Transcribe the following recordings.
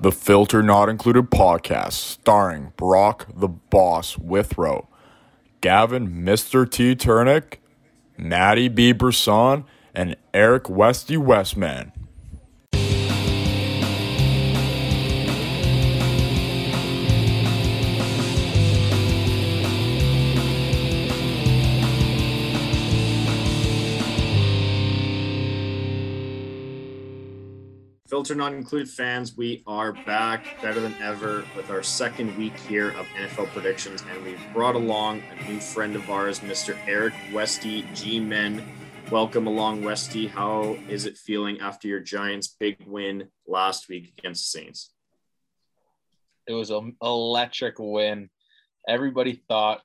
The Filter Not Included podcast, starring Brock the Boss Withrow, Gavin Mr. T. Turnick, Maddie B. Brisson, and Eric Westy Westman. Filter Not Included fans, we are back better than ever with our second week here of NFL predictions, and we've brought along a new friend of ours, Mr. Eric Westy G Men. Welcome along, Westy. How is it feeling after your Giants' big win last week against the Saints? It was an electric win. Everybody thought,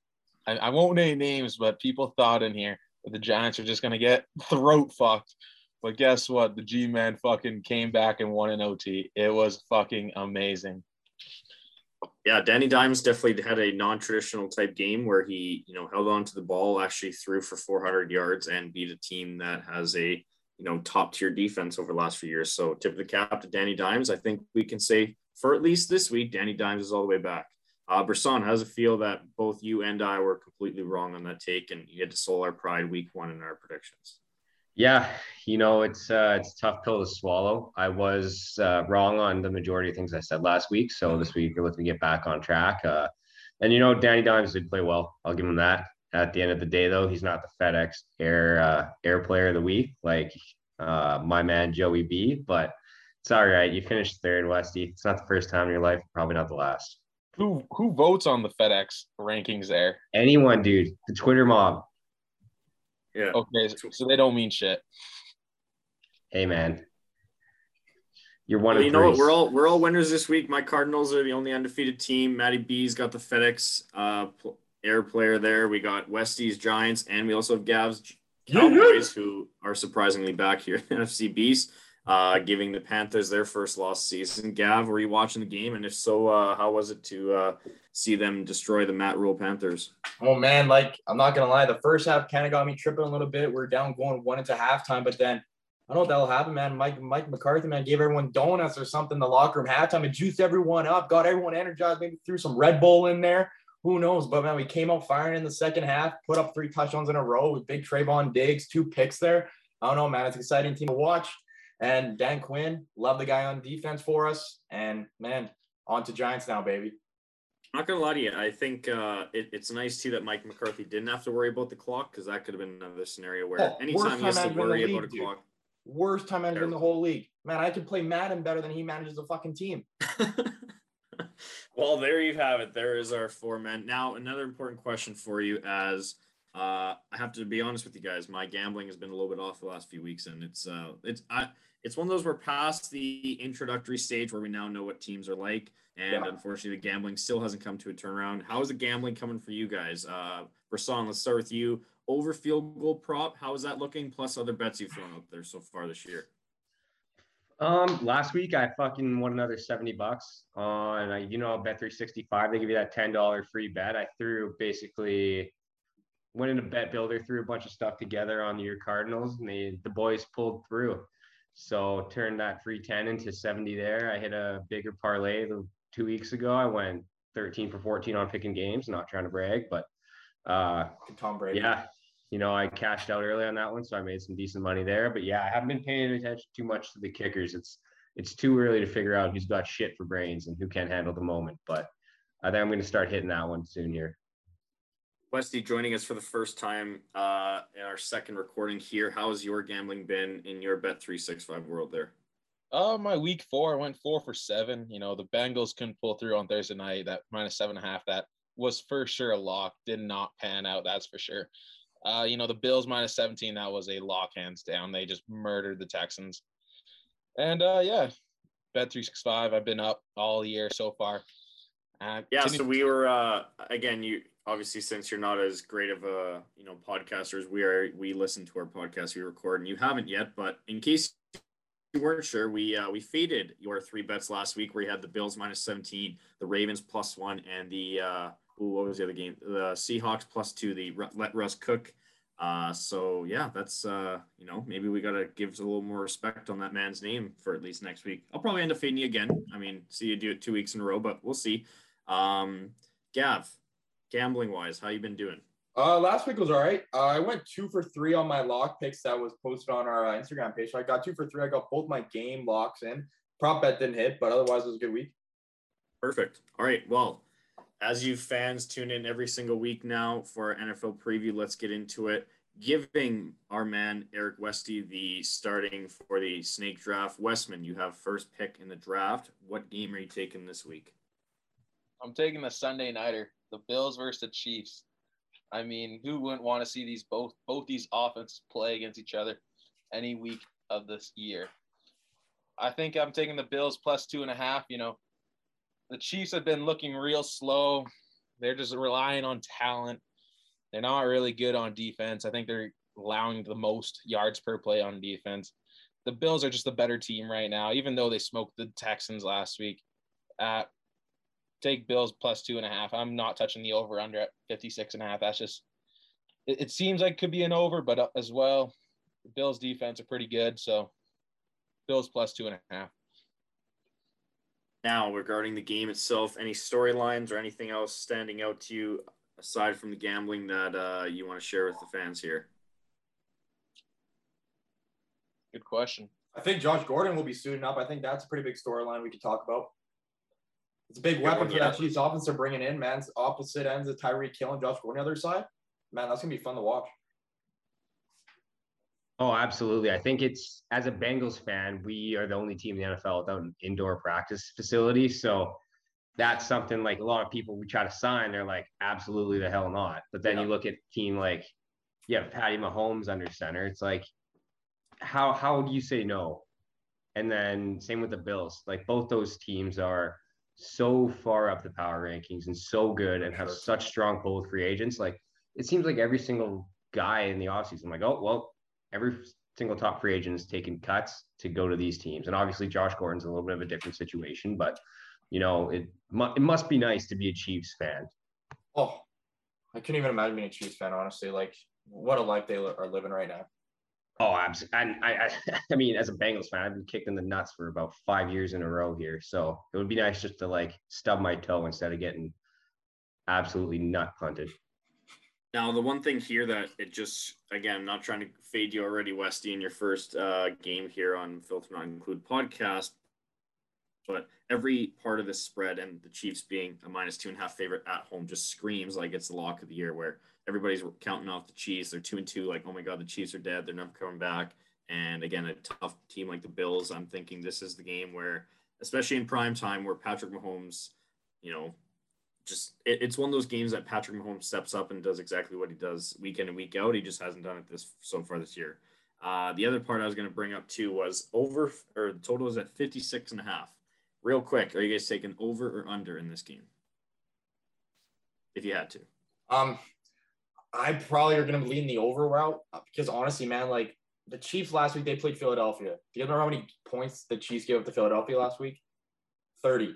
I, I won't name names, but people thought in here that the Giants are just going to get throat fucked but guess what? The G Man fucking came back and won an OT. It was fucking amazing. Yeah, Danny Dimes definitely had a non-traditional type game where he, you know, held on to the ball, actually threw for 400 yards, and beat a team that has a, you know, top tier defense over the last few years. So tip of the cap to Danny Dimes. I think we can say for at least this week, Danny Dimes is all the way back. Uh, Brisson, how does it feel that both you and I were completely wrong on that take, and you had to soul our pride week one in our predictions? Yeah, you know it's uh, it's a tough pill to swallow. I was uh, wrong on the majority of things I said last week, so this week we're looking to get back on track. Uh, and you know, Danny Dimes did play well. I'll give him that. At the end of the day, though, he's not the FedEx Air uh, Air Player of the Week like uh, my man Joey B. But it's all right. You finished third, Westy. It's not the first time in your life, probably not the last. Who who votes on the FedEx rankings there? Anyone, dude. The Twitter mob. Yeah. Okay, so they don't mean shit. Hey man, you're one well, of you know what? We're all we're all winners this week. My Cardinals are the only undefeated team. Matty B's got the FedEx uh, Air player there. We got Westy's Giants, and we also have Gav's Cowboys, who are surprisingly back here in NFC Beast, uh, giving the Panthers their first lost season. Gav, were you watching the game? And if so, uh, how was it to uh, see them destroy the Matt Rhule Panthers? Oh man, like I'm not gonna lie, the first half kind of got me tripping a little bit. We're down going one into halftime, but then I don't know what that'll happen, man. Mike Mike McCarthy, man, gave everyone donuts or something in the locker room halftime and juiced everyone up, got everyone energized, maybe threw some Red Bull in there. Who knows? But man, we came out firing in the second half, put up three touchdowns in a row with big Trevon Diggs, two picks there. I don't know, man. It's an exciting team to watch. And Dan Quinn, love the guy on defense for us. And man, on to Giants now, baby. I'm not gonna lie to you. I think uh, it, it's nice too that Mike McCarthy didn't have to worry about the clock because that could have been another scenario where oh, anytime he has to worry about a dude. clock, Worst time manager in the whole league. Man, I can play Madden better than he manages the fucking team. well, there you have it. There is our four men. Now, another important question for you as uh, I have to be honest with you guys. My gambling has been a little bit off the last few weeks, and it's uh, it's I, it's one of those we're past the introductory stage where we now know what teams are like, and yeah. unfortunately, the gambling still hasn't come to a turnaround. How is the gambling coming for you guys? Uh, Brisson, let's start with you over field goal prop. How is that looking? Plus other bets you've thrown out there so far this year. Um, last week I fucking won another 70 bucks on, uh, you know, bet 365. They give you that $10 free bet. I threw basically went into bet builder, threw a bunch of stuff together on your Cardinals and they, the boys pulled through. So turned that free 10 into 70 there. I hit a bigger parlay two weeks ago. I went 13 for 14 on picking games, not trying to brag, but uh, Tom Brady. Yeah, you know, I cashed out early on that one, so I made some decent money there. But yeah, I haven't been paying attention too much to the kickers. It's it's too early to figure out who's got shit for brains and who can't handle the moment. But I think I'm going to start hitting that one soon here. Westy joining us for the first time uh, in our second recording here. How has your gambling been in your Bet three six five world there? Uh, my week four, I went four for seven. You know, the Bengals couldn't pull through on Thursday night. That minus seven and a half, that was for sure a lock. Did not pan out, that's for sure. Uh, you know, the Bills minus 17, that was a lock hands down. They just murdered the Texans. And uh, yeah, bet 365. I've been up all year so far. Uh, yeah, so we were uh, again. You obviously since you're not as great of a you know podcasters, we are we listen to our podcast, we record, and you haven't yet. But in case you weren't sure, we uh, we faded your three bets last week, where you had the Bills minus 17, the Ravens plus one, and the uh, ooh, what was the other game? The Seahawks plus two. The let Russ cook. Uh, so yeah, that's uh, you know maybe we gotta give a little more respect on that man's name for at least next week. I'll probably end up fading you again. I mean, see you do it two weeks in a row, but we'll see. Um, Gav, gambling wise, how you been doing? Uh, last week was all right. Uh, I went two for three on my lock picks that was posted on our uh, Instagram page. So I got two for three. I got both my game locks in. Prop bet didn't hit, but otherwise it was a good week. Perfect. All right. Well, as you fans tune in every single week now for our NFL preview, let's get into it. Giving our man Eric Westy the starting for the snake draft. Westman, you have first pick in the draft. What game are you taking this week? I'm taking the Sunday nighter, the Bills versus the Chiefs. I mean, who wouldn't want to see these both both these offenses play against each other any week of this year? I think I'm taking the Bills plus two and a half. You know, the Chiefs have been looking real slow. They're just relying on talent. They're not really good on defense. I think they're allowing the most yards per play on defense. The Bills are just a better team right now, even though they smoked the Texans last week. Uh, take Bills plus two and a half. I'm not touching the over under at 56 and a half. That's just, it, it seems like could be an over, but uh, as well, the Bills defense are pretty good. So Bills plus two and a half. Now, regarding the game itself, any storylines or anything else standing out to you aside from the gambling that uh, you want to share with the fans here? Good question. I think Josh Gordon will be suiting up. I think that's a pretty big storyline we could talk about. It's a big weapon for that Chiefs offense they're bringing in, man. It's opposite ends of Tyreek Hill and Josh Gordon on the other side. Man, that's gonna be fun to watch. Oh, absolutely. I think it's as a Bengals fan, we are the only team in the NFL without an indoor practice facility. So that's something like a lot of people we try to sign, they're like, absolutely the hell not. But then Yeah. you look at team like, yeah, Patty Mahomes under center. It's like, how how do you say no? And then same with the Bills. Like both those teams are so far up the power rankings and so good and have such strong pull with free agents. Like it seems like every single guy in the offseason, I'm like, oh well, every single top free agent is taking cuts to go to these teams. And obviously Josh Gordon's a little bit of a different situation, but you know, it mu- it must be nice to be a Chiefs fan. Oh, I couldn't even imagine being a Chiefs fan, honestly. Like, what a life they are living right now. Oh, absolutely. And I, I, I mean, as a Bengals fan, I've been kicked in the nuts for about five years in a row here. So it would be nice just to like stub my toe instead of getting absolutely nut punted. Now, the one thing here that it just, again, I'm not trying to fade you already, Westy, in your first uh, game here on Filter Not Include podcast, but every part of this spread and the Chiefs being a minus two and a half favorite at home just screams like it's the lock of the year where everybody's counting off the Chiefs. They're two and two, like, oh my God, the Chiefs are dead. They're never coming back. And again, a tough team like the Bills, I'm thinking this is the game where, especially in prime time, where Patrick Mahomes, you know, just it, it's one of those games that Patrick Mahomes steps up and does exactly what he does week in and week out. He just hasn't done it this so far this year. Uh, the other part I was going to bring up too was over or the total is at 56 and a half. Real quick, are you guys taking over or under in this game? If you had to. Um, I probably are going to lean the over route uh, because honestly, man, like the Chiefs last week, they played Philadelphia. Do you know how many points the Chiefs gave up to Philadelphia last week? 30.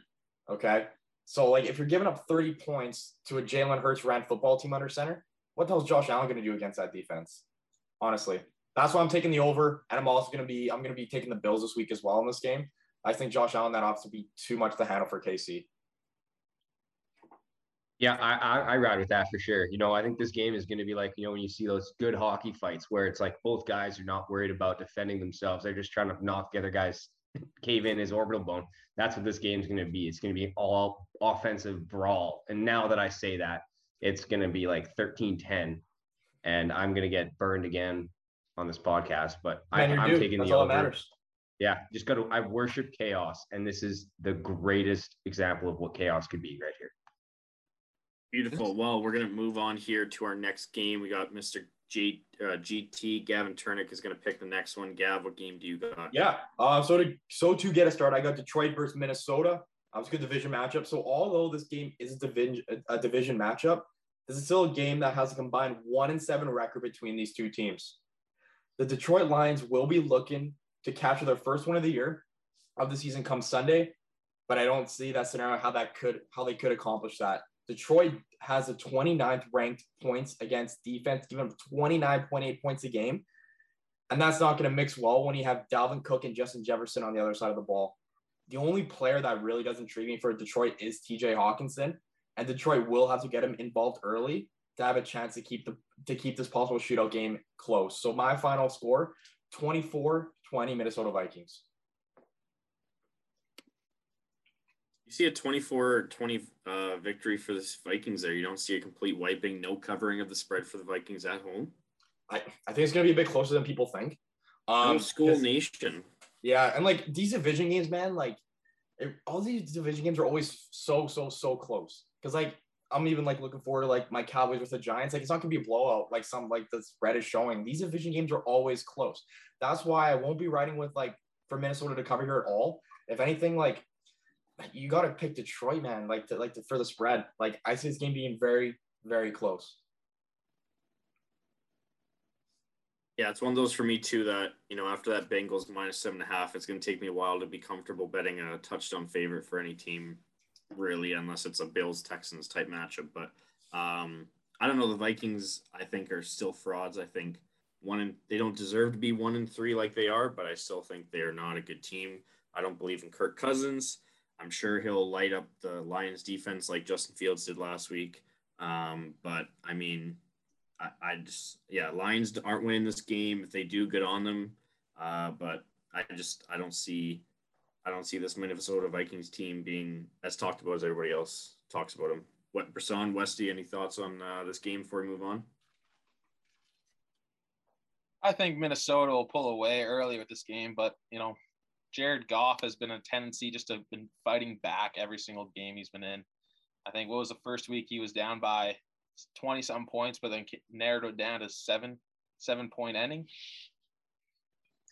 Okay. So, like, if you're giving up 30 points to a Jalen Hurts ran football team under center, what the hell's Josh Allen going to do against that defense? Honestly, that's why I'm taking the over. And I'm also going to be, I'm going to be taking the Bills this week as well in this game. I think Josh Allen, that offense will be too much to handle for KC. Yeah, I, I I ride with that for sure. You know, I think this game is going to be like you know when you see those good hockey fights where it's like both guys are not worried about defending themselves; they're just trying to knock the other guy's cave in his orbital bone. That's what this game is going to be. It's going to be all offensive brawl. And now that I say that, it's going to be like 13-10, and I'm going to get burned again on this podcast. But I, Man, I'm due. taking That's the all over. matters. Yeah, just got to. I worship chaos, and this is the greatest example of what chaos could be right here. Beautiful. Well, we're going to move on here to our next game. We got Mr. G, uh, GT. Gavin Turnick is going to pick the next one. Gav, what game do you got? Yeah. Uh, so to so to get a start, I got Detroit versus Minnesota. That was a good division matchup. So although this game is a division a division matchup, this is still a game that has a combined one and seven record between these two teams. The Detroit Lions will be looking to capture their first one of the year of the season come Sunday, but I don't see that scenario how that could how they could accomplish that. Detroit has a 29th ranked points against defense, giving them 29.8 points a game. And that's not going to mix well when you have Dalvin Cook and Justin Jefferson on the other side of the ball. The only player that really does intrigue me for Detroit is TJ Hockenson, And Detroit will have to get him involved early to have a chance to keep the to keep this possible shootout game close. So my final score 24-20 Minnesota Vikings. You see a 24-20 uh, victory for the Vikings there. You don't see a complete wiping, no covering of the spread for the Vikings at home. I, I think it's gonna be a bit closer than people think. Um, school nation. Yeah, and like these division games, man, like it, all these division games are always so so so close. Because like I'm even like looking forward to like my Cowboys with the Giants. Like it's not gonna be a blowout like some like the spread is showing. These division games are always close. That's why I won't be riding with like for Minnesota to cover here at all. If anything, like you got to pick Detroit, man. Like to like to, for the spread. Like I see this game being very very close. Yeah, it's one of those for me too. That you know, after that Bengals minus seven and a half, it's going to take me a while to be comfortable betting a touchdown favorite for any team, really, unless it's a Bills Texans type matchup. But um, I don't know. The Vikings, I think, are still frauds. I think one and they don't deserve to be one and three like they are, but I still think they are not a good team. I don't believe in Kirk Cousins. I'm sure he'll light up the Lions defense like Justin Fields did last week. Um, but I mean, I, I, just yeah, Lions aren't winning this game. If they do, good on them. Uh, but I just I don't see I don't see this Minnesota Vikings team being as talked about as everybody else talks about them. What Brisson, Westy, any thoughts on uh, this game before we move on? I think Minnesota will pull away early with this game, but you know, Jared Goff has been a tendency just to have been fighting back every single game he's been in. I think what was the first week he was down by 20 some points, but then narrowed it down to seven, seven point ending.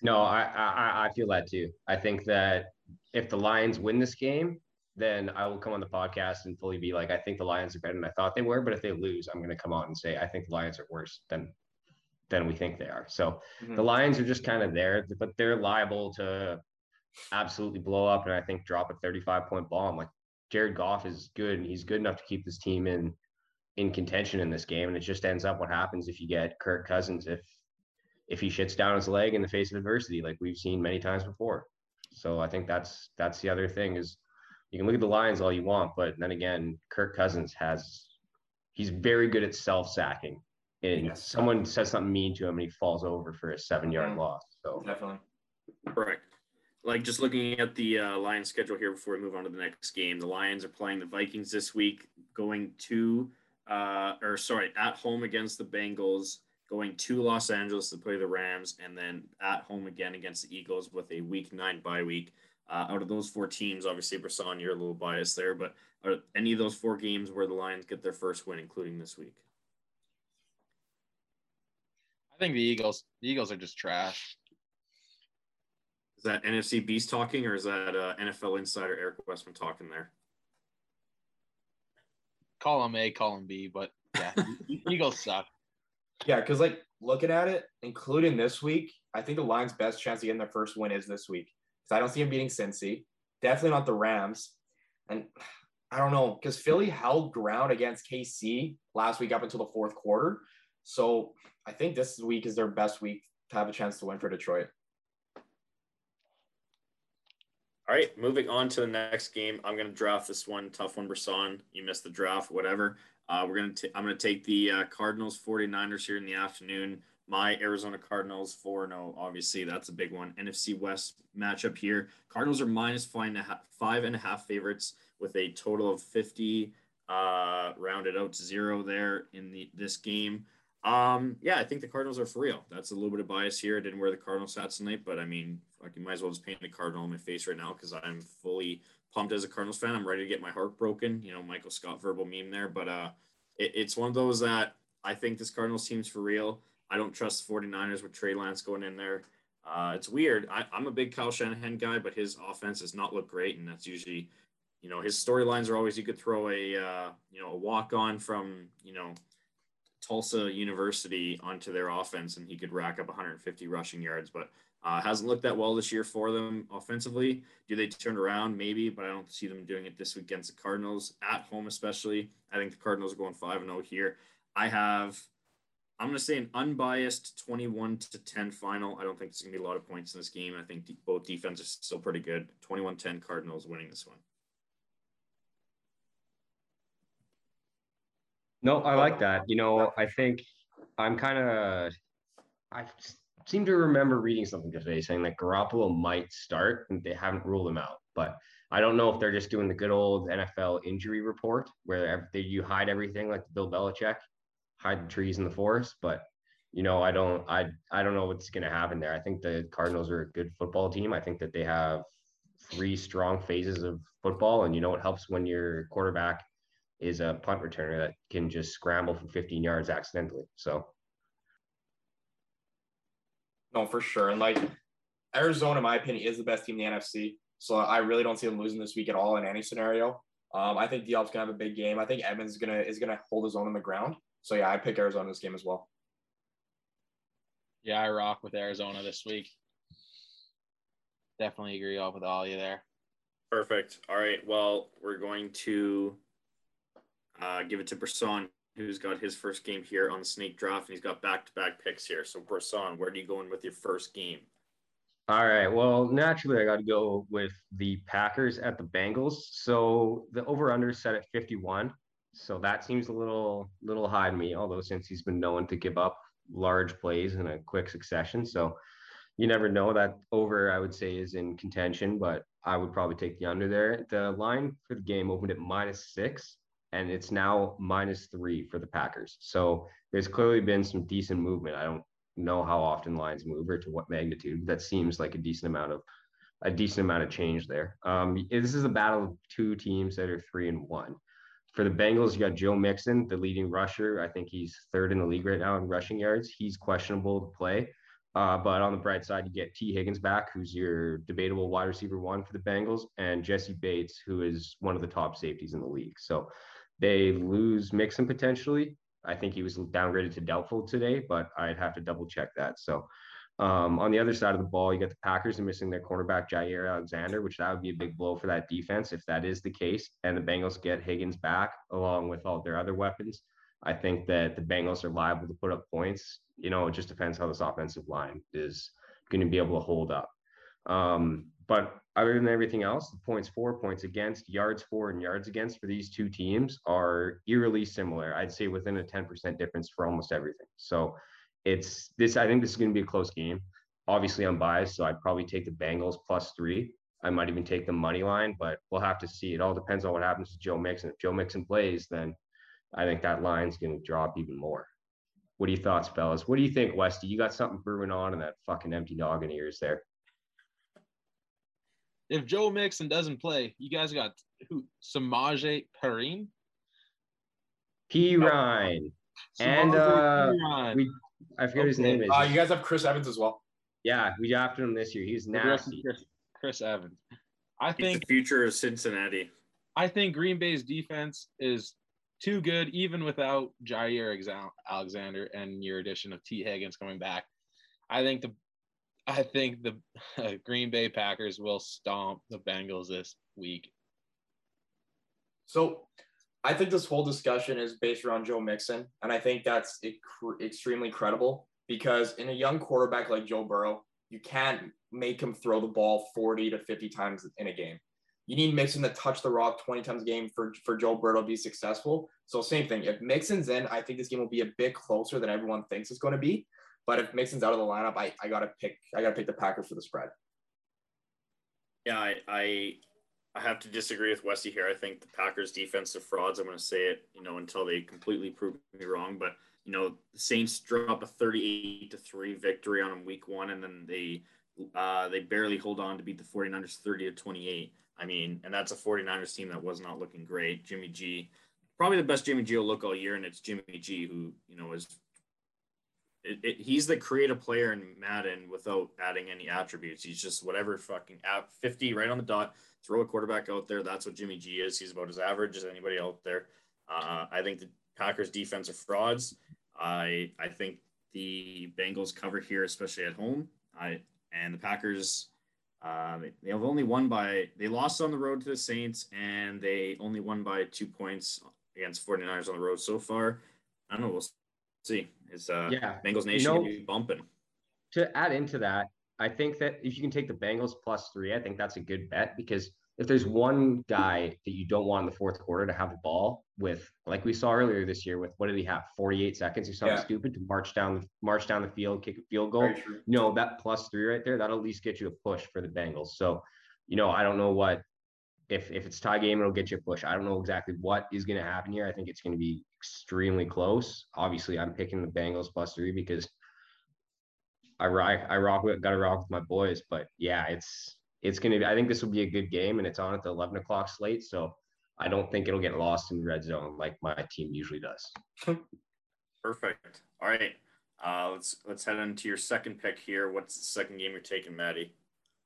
No, I, I I feel that too. I think that if the Lions win this game, then I will come on the podcast and fully be like, I think the Lions are better than I thought they were. But if they lose, I'm going to come on and say I think the Lions are worse than than we think they are. So mm-hmm. the Lions are just kind of there, but they're liable to absolutely blow up and I think drop a 35 point bomb. Like Jared Goff is good and he's good enough to keep this team in in contention in this game. And it just ends up what happens if you get Kirk Cousins if if he shits down his leg in the face of adversity, like we've seen many times before. So I think that's that's the other thing is you can look at the Lions all you want, but then again, Kirk Cousins has he's very good at self sacking. And yes. someone says something mean to him and he falls over for a seven yard mm-hmm. loss. So definitely. Correct. Like just looking at the uh, Lions schedule here before we move on to the next game, the Lions are playing the Vikings this week, going to uh, or sorry, at home against the Bengals, going to Los Angeles to play the Rams, and then at home again against the Eagles with a Week Nine bye week. Uh, out of those four teams, obviously, Brisson, you're a little biased there, but are any of those four games where the Lions get their first win, including this week? I think the Eagles. The Eagles are just trash. Is that NFC Beast talking, or is that uh, NFL insider Eric Westman talking there? Column A, column B, but yeah, Eagles suck. Yeah, because like looking at it, including this week, I think the Lions' best chance of getting their first win is this week. Because I don't see them beating Cincy. Definitely not the Rams. And I don't know, because Philly held ground against KC last week up until the fourth quarter. So I think this week is their best week to have a chance to win for Detroit. All right, moving on to the next game. I'm going to draft this one. Tough one, Brisson. You missed the draft, whatever. Uh, we're going to. I'm going to take the uh, Cardinals 49ers here in the afternoon. My Arizona Cardinals 4 0. Obviously, that's a big one. NFC West matchup here. Cardinals are minus five and a half, five and a half favorites with a total of 50 uh, rounded out to zero there in the this game. Um, yeah, I think the Cardinals are for real. That's a little bit of bias here. I didn't wear the Cardinals hats tonight, but I mean, like you might as well just paint a cardinal on my face right now because I'm fully pumped as a Cardinals fan. I'm ready to get my heart broken. You know, Michael Scott verbal meme there, but uh, it, it's one of those that I think this Cardinals team's for real. I don't trust 49ers with Trey Lance going in there. Uh, it's weird. I, I'm a big Kyle Shanahan guy, but his offense does not look great, and that's usually, you know, his storylines are always you could throw a, uh, you know, a walk on from, you know Tulsa University onto their offense, and he could rack up 150 rushing yards. But Uh, hasn't looked that well this year for them offensively. Do they turn around? Maybe, but I don't see them doing it this week against the Cardinals at home, especially. I think the Cardinals are going 5 0 here. I have, I'm going to say an unbiased 21 to 10 final. I don't think there's going to be a lot of points in this game. I think both defenses are still pretty good. 21 10 Cardinals winning this one. No, I like that. You know, I think I'm kind of, I seem to remember reading something today saying that Garoppolo might start and they haven't ruled him out. But I don't know if they're just doing the good old NFL injury report where they, you hide everything like Bill Belichick, hide the trees in the forest. But you know, I don't, I, I don't know what's going to happen there. I think the Cardinals are a good football team. I think that they have three strong phases of football, and you know, it helps when your quarterback is a punt returner that can just scramble for 15 yards accidentally. So no, for sure. And like Arizona, in my opinion, is the best team in the NFC. So I really don't see them losing this week at all in any scenario. Um, I think D-Hop's gonna have a big game. I think Evans is gonna is gonna hold his own on the ground. So yeah, I pick Arizona this game as well. Yeah, I rock with Arizona this week. Definitely agree off with all of you there. Perfect. All right. Well, we're going to uh, give it to Brisson who's got his first game here on the snake draft, and he's got back to back picks here. So, Brisson, where do you go in with your first game? All right. Well, naturally, I got to go with the Packers at the Bengals. So the over under set at 51. So that seems a little little high to me, although since he's been known to give up large plays in a quick succession. So you never know that over, I would say, is in contention, but I would probably take the under there. The line for the game opened at minus six and it's now minus three for the Packers. So there's clearly been some decent movement. I don't know how often lines move or to what magnitude. That seems like a decent amount of a decent amount of change there. Um, this is a battle of two teams that are three and one. For the Bengals, you got Joe Mixon, the leading rusher. I think he's third in the league right now in rushing yards. He's questionable to play. Uh, but on the bright side, you get Tee Higgins back, who's your debatable wide receiver one for the Bengals, and Jessie Bates, who is one of the top safeties in the league. So they lose Mixon potentially. I think he was downgraded to doubtful today, but I'd have to double check that. So um, on the other side of the ball, you got the Packers are missing their cornerback Jaire Alexander, which that would be a big blow for that defense if that is the case. And the Bengals get Higgins back along with all their other weapons. I think that the Bengals are liable to put up points. You know, it just depends how this offensive line is going to be able to hold up. Um, but other than everything else, the points for, points against, yards for, and yards against for these two teams are eerily similar. I'd say within a 10% difference for almost everything. So it's this, I think this is going to be a close game. Obviously, I'm biased, so I'd probably take the Bengals plus three. I might even take the money line, but we'll have to see. It all depends on what happens to Joe Mixon. If Joe Mixon plays, then I think that line's going to drop even more. What are your thoughts, fellas? What do you think, Westy? You got something brewing on in that fucking empty dog in ears there if Joe Mixon doesn't play, you guys got who? Samaje Perine, P Ryan, and uh, we I forget okay. his name is. Uh, you guys have Chris Evans as well. Yeah, we drafted him this year. He's nasty. Chris, Chris Evans. I think He's the future of Cincinnati. I think Green Bay's defense is too good, even without Jaire Alexander and your addition of Tee Higgins coming back. I think the I think the uh, Green Bay Packers will stomp the Bengals this week. So I think this whole discussion is based around Joe Mixon. And I think that's extremely credible because in a young quarterback like Joe Burrow, you can't make him throw the ball 40 to 50 times in a game. You need Mixon to touch the rock 20 times a game for, for Joe Burrow to be successful. So, same thing. If Mixon's in, I think this game will be a bit closer than everyone thinks it's going to be. But if Mixon's out of the lineup, I, I gotta pick I gotta pick the Packers for the spread. Yeah, I, I I have to disagree with Westy here. I think the Packers defense are frauds. I'm to say it, you know, until they completely prove me wrong. But you know, the Saints drop a 38 to three victory on week one, and then they uh, they barely hold on to beat the 49ers 30 to 28. I mean, and that's a 49ers team that was not looking great. Jimmy G, probably the best Jimmy G will look all year, and it's Jimmy G who you know is it, it, he's the creative player in Madden without adding any attributes. He's just whatever fucking at 50 right on the dot. Throw a quarterback out there. That's what Jimmy G is. He's about as average as anybody out there. Uh, I think the Packers defense are frauds. I I think the Bengals cover here, especially at home. I and the Packers. Uh, they, they have only won by they lost on the road to the Saints and they only won by two points against 49ers on the road so far. I don't know. We'll see. Is uh, Yeah. Bengals Nation You know- bumping? to add into that, I think that if you can take the Bengals plus three, I think that's a good bet because if there's one guy that you don't want in the fourth quarter to have the ball with, like we saw earlier this year, with what did he have? 48 seconds or something Yeah. stupid to march down, march down the field, kick a field goal. No, that plus three right there, that'll at least get you a push for the Bengals. So, you know, I don't know what if if it's tie game, it'll get you a push. I don't know exactly what is going to happen here. I think it's going to be extremely close. Obviously, I'm picking the Bengals plus three because I rock I rock with got to rock with my boys. But yeah, it's it's to be. I think this will be a good game, and it's on at the 11 o'clock slate. So I don't think it'll get lost in red zone like my team usually does. Perfect. All right. Uh, let's let's head into your second pick here. What's the second game you're taking, Maddie?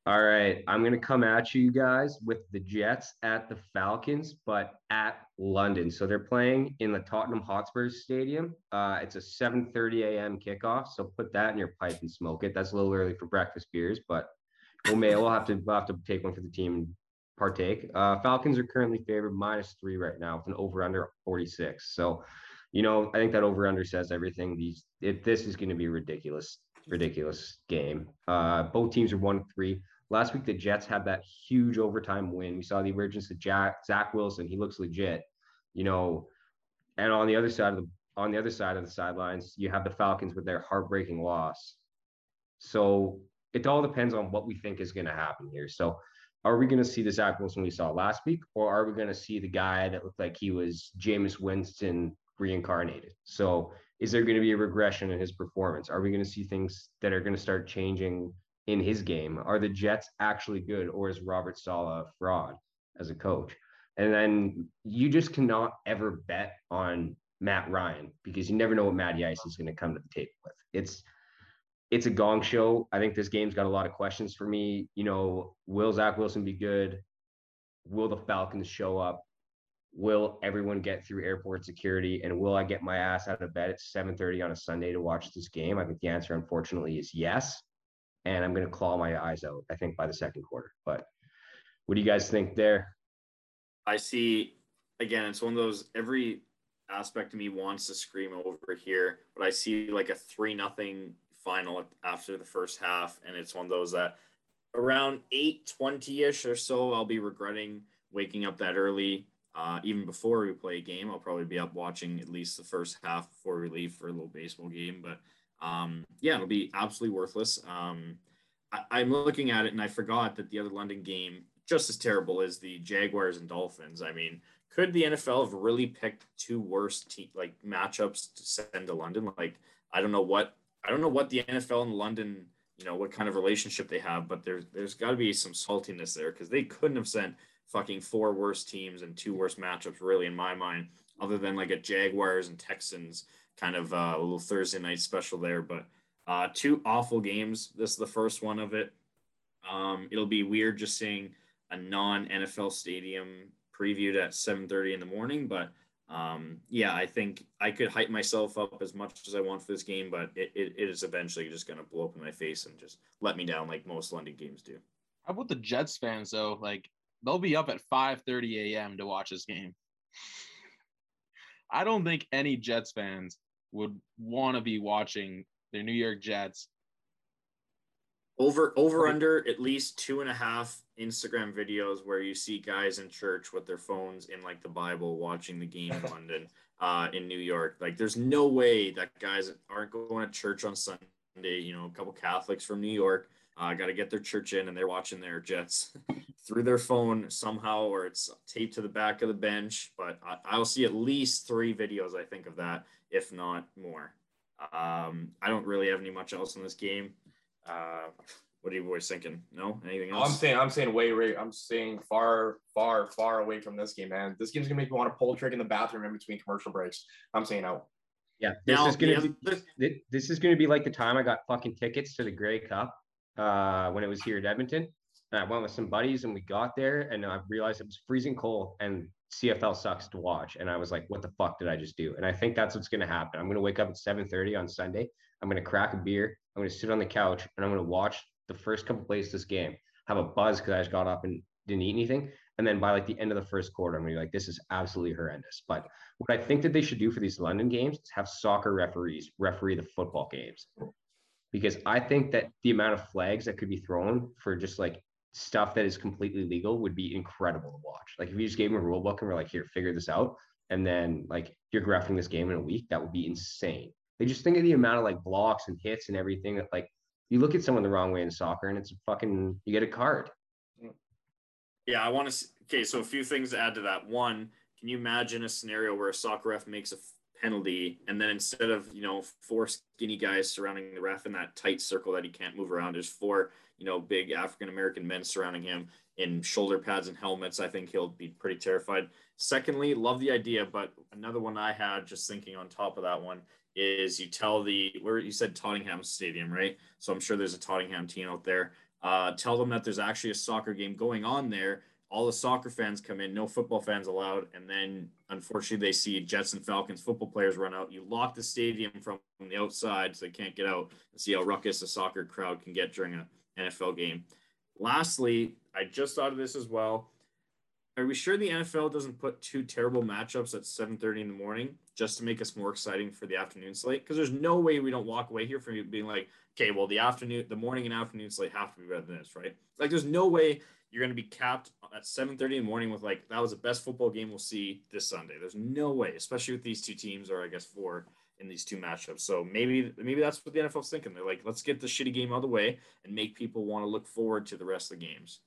All right, I'm gonna come at you guys with the Jets at the Falcons, but at London. So they're playing in the Tottenham Hotspur Stadium. Uh, it's a 7:30 a.m. kickoff. So put that in your pipe and smoke it. That's a little early for breakfast beers, but we'll may we'll have to we'll have to take one for the team and partake. Uh, Falcons are currently favored minus three right now with an over under 46. So, you know, I think that over under says everything. These this is going to be ridiculous ridiculous game. Uh, both teams are one three. Last week, the Jets had that huge overtime win. We saw the emergence of Jack, Zach Wilson. He looks legit, you know. And on the other side of the on the other side of the sidelines, you have the Falcons with their heartbreaking loss. So it all depends on what we think is going to happen here. So, are we going to see the Zach Wilson we saw last week, or are we going to see the guy that looked like he was Jameis Winston reincarnated? So, is there going to be a regression in his performance? Are we going to see things that are going to start changing in his game? Are the Jets actually good, or is Robert Saleh a fraud as a coach? And then you just cannot ever bet on Matt Ryan because you never know what Matty Ice is going to come to the table with. It's it's a gong show. I think this game's got a lot of questions for me. You know, will Zach Wilson be good? Will the Falcons show up? Will everyone get through airport security? And will I get my ass out of bed at 7:30 on a Sunday to watch this game? I think the answer, unfortunately, is yes and I'm going to claw my eyes out, I think, by the second quarter. But what do you guys think there? I see. Again, it's one of those. Every aspect of me wants to scream over here, but I see like a three nothing final after the first half, and it's one of those that around eight twenty ish or so, I'll be regretting waking up that early. Uh, even before we play a game, I'll probably be up watching at least the first half before we leave for a little baseball game. But um, yeah, it'll be absolutely worthless. Um, I, I'm looking at it and I forgot that the other London game just as terrible as the Jaguars and Dolphins. I mean, could the NFL have really picked two worst te- like matchups to send to London? Like, I don't know what I don't know what the NFL and London, you know, what kind of relationship they have, but there's there's got to be some saltiness there because they couldn't have sent fucking four worst teams and two worst matchups really in my mind, other than like a Jaguars and Texans kind of uh, a little Thursday night special there. But uh, two awful games. This is the first one of it. Um, it'll be weird just seeing a non NFL stadium previewed at 7:30 in the morning, but um, yeah, I think I could hype myself up as much as I want for this game, but it, it, it is eventually just going to blow up in my face and just let me down like most London games do. How about the Jets fans though? Like they'll be up at 5:30 a.m. to watch this game. I don't think any Jets fans would want to be watching their New York Jets. Over over under at least two and a half Instagram videos where you see guys in church with their phones in like the Bible watching the game in London, uh, in New York. Like there's no way that guys aren't going to church on Sunday. You know, a couple Catholics from New York uh, got to get their church in and they're watching their Jets through their phone somehow or it's taped to the back of the bench. But I, I'll see at least three videos, I think, of that, if not more. Um, I don't really have any much else in this game. Uh, what are you boys thinking? No, anything else? I'm saying I'm saying way way I'm saying far far far away from this game, man. This game's gonna make me want to pull a trick in the bathroom in between commercial breaks. I'm saying out. Yeah, this Now, is gonna the be this is gonna be like the time I got fucking tickets to the Grey Cup uh, when it was here at Edmonton. And I went with some buddies and we got there and I realized it was freezing cold and CFL sucks to watch. And I was like, what the fuck did I just do? And I think that's what's gonna happen. I'm gonna wake up at 7:30 on Sunday. I'm gonna crack a beer. I'm gonna sit on the couch and I'm gonna watch the first couple plays this game, have a buzz because I just got up and didn't eat anything. And then by like the end of the first quarter, I'm gonna be like, this is absolutely horrendous. But what I think that they should do for these London games is have soccer referees referee the football games. Because I think that the amount of flags that could be thrown for just like stuff that is completely legal would be incredible to watch. Like if you just gave them a rule book and we're like, here, figure this out, and then like you're graphing this game in a week, that would be insane. They just think of the amount of like blocks and hits and everything that like you look at someone the wrong way in soccer and it's a fucking you get a card. Yeah, I want to. Okay, so a few things to add to that. One, can you imagine a scenario where a soccer ref makes a penalty and then instead of you know four skinny guys surrounding the ref in that tight circle that he can't move around, there's four you know big African American men surrounding him in shoulder pads and helmets. I think he'll be pretty terrified. Secondly, love the idea, but another one I had just thinking on top of that one is you tell the where you said Tottenham Stadium, right? So I'm sure there's a Tottenham team out there. Uh, tell them that there's actually a soccer game going on there. All the soccer fans come in, no football fans allowed, and then unfortunately they see Jets and Falcons football players run out. You lock the stadium from the outside so they can't get out and see how ruckus a soccer crowd can get during an NFL game. Lastly, I just thought of this as well. Are we sure the NFL doesn't put two terrible matchups at 7:30 in the morning just to make us more exciting for the afternoon slate? Because there's no way we don't walk away here from being like, okay, well, the afternoon, the morning and afternoon slate have to be better than this, right? Like, there's no way you're going to be capped at 7:30 in the morning with like that was the best football game we'll see this Sunday. There's no way, especially with these two teams, or I guess four in these two matchups. So maybe maybe that's what the NFL's thinking. They're like, let's get the shitty game out of the way and make people want to look forward to the rest of the games.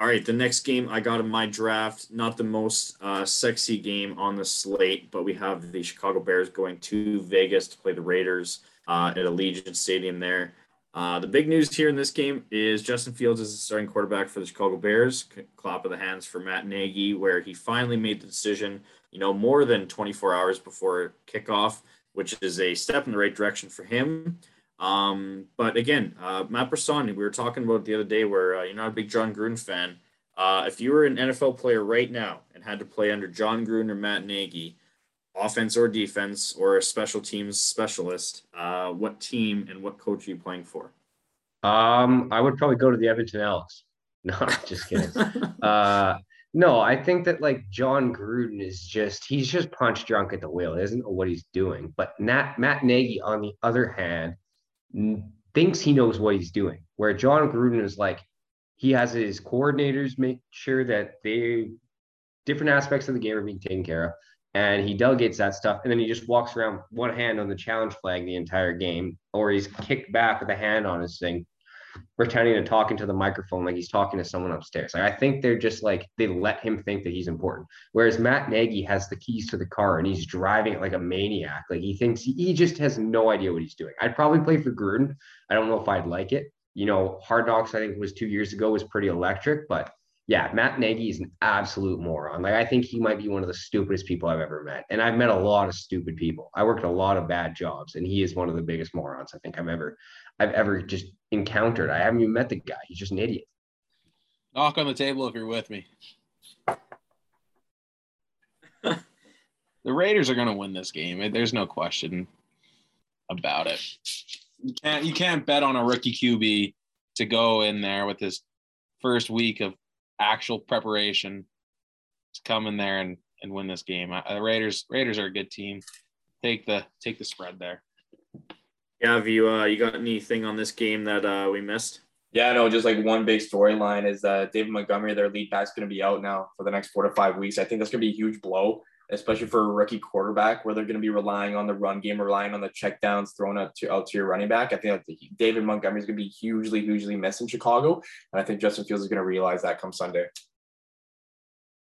All right, the next game I got in my draft, not the most uh, sexy game on the slate, but we have the Chicago Bears going to Vegas to play the Raiders uh, at Allegiant Stadium there. Uh, the big news here in this game is Justin Fields is the starting quarterback for the Chicago Bears. Clap of the hands for Matt Nagy, where he finally made the decision, you know, more than 24 hours before kickoff, which is a step in the right direction for him. Um, but again, uh, Matt Brisson, we were talking about the other day where uh, you're not a big Jon Gruden fan. Uh, if you were an NFL player right now and had to play under Jon Gruden or Matt Nagy, offense or defense or a special teams specialist, uh, what team and what coach are you playing for? Um, I would probably go to the Edmonton Elks. No, just kidding. uh, no, I think that like Jon Gruden is just he's just punch drunk at the wheel. He doesn't know what he's doing. But Matt Matt Nagy, on the other hand, thinks he knows what he's doing. Where Jon Gruden is like, he has his coordinators make sure that they different aspects of the game are being taken care of, and he delegates that stuff, and then he just walks around one hand on the challenge flag the entire game, or he's kicked back with a hand on his thing, pretending to talk into the microphone like he's talking to someone upstairs. Like I think they're just like they let him think that he's important. Whereas Matt Nagy has the keys to the car and he's driving it like a maniac. Like he thinks he just has no idea what he's doing. I'd probably play for Gruden. I don't know if I'd like it. You know, Hard Knocks I think was two years ago was pretty electric, but yeah, Matt Nagy is an absolute moron. Like I think he might be one of the stupidest people I've ever met. And I've met a lot of stupid people. I worked a lot of bad jobs, and he is one of the biggest morons I think I've ever I've ever just encountered. I haven't even met the guy. He's just an idiot. Knock on the table if you're with me. the Raiders are going to win this game. There's no question about it. You can't you can't bet on a rookie QB to go in there with his first week of actual preparation to come in there and, and win this game. The Raiders Raiders are a good team. Take the take the spread there. Yeah, have you uh, you got anything on this game that uh, we missed? Yeah, no, just like one big storyline is that David Montgomery, their lead back, is going to be out now for the next four to five weeks. I think that's going to be a huge blow, especially for a rookie quarterback, where they're going to be relying on the run game, relying on the checkdowns thrown out to out to your running back. I think that David Montgomery is going to be hugely, hugely missed in Chicago, and I think Justin Fields is going to realize that come Sunday.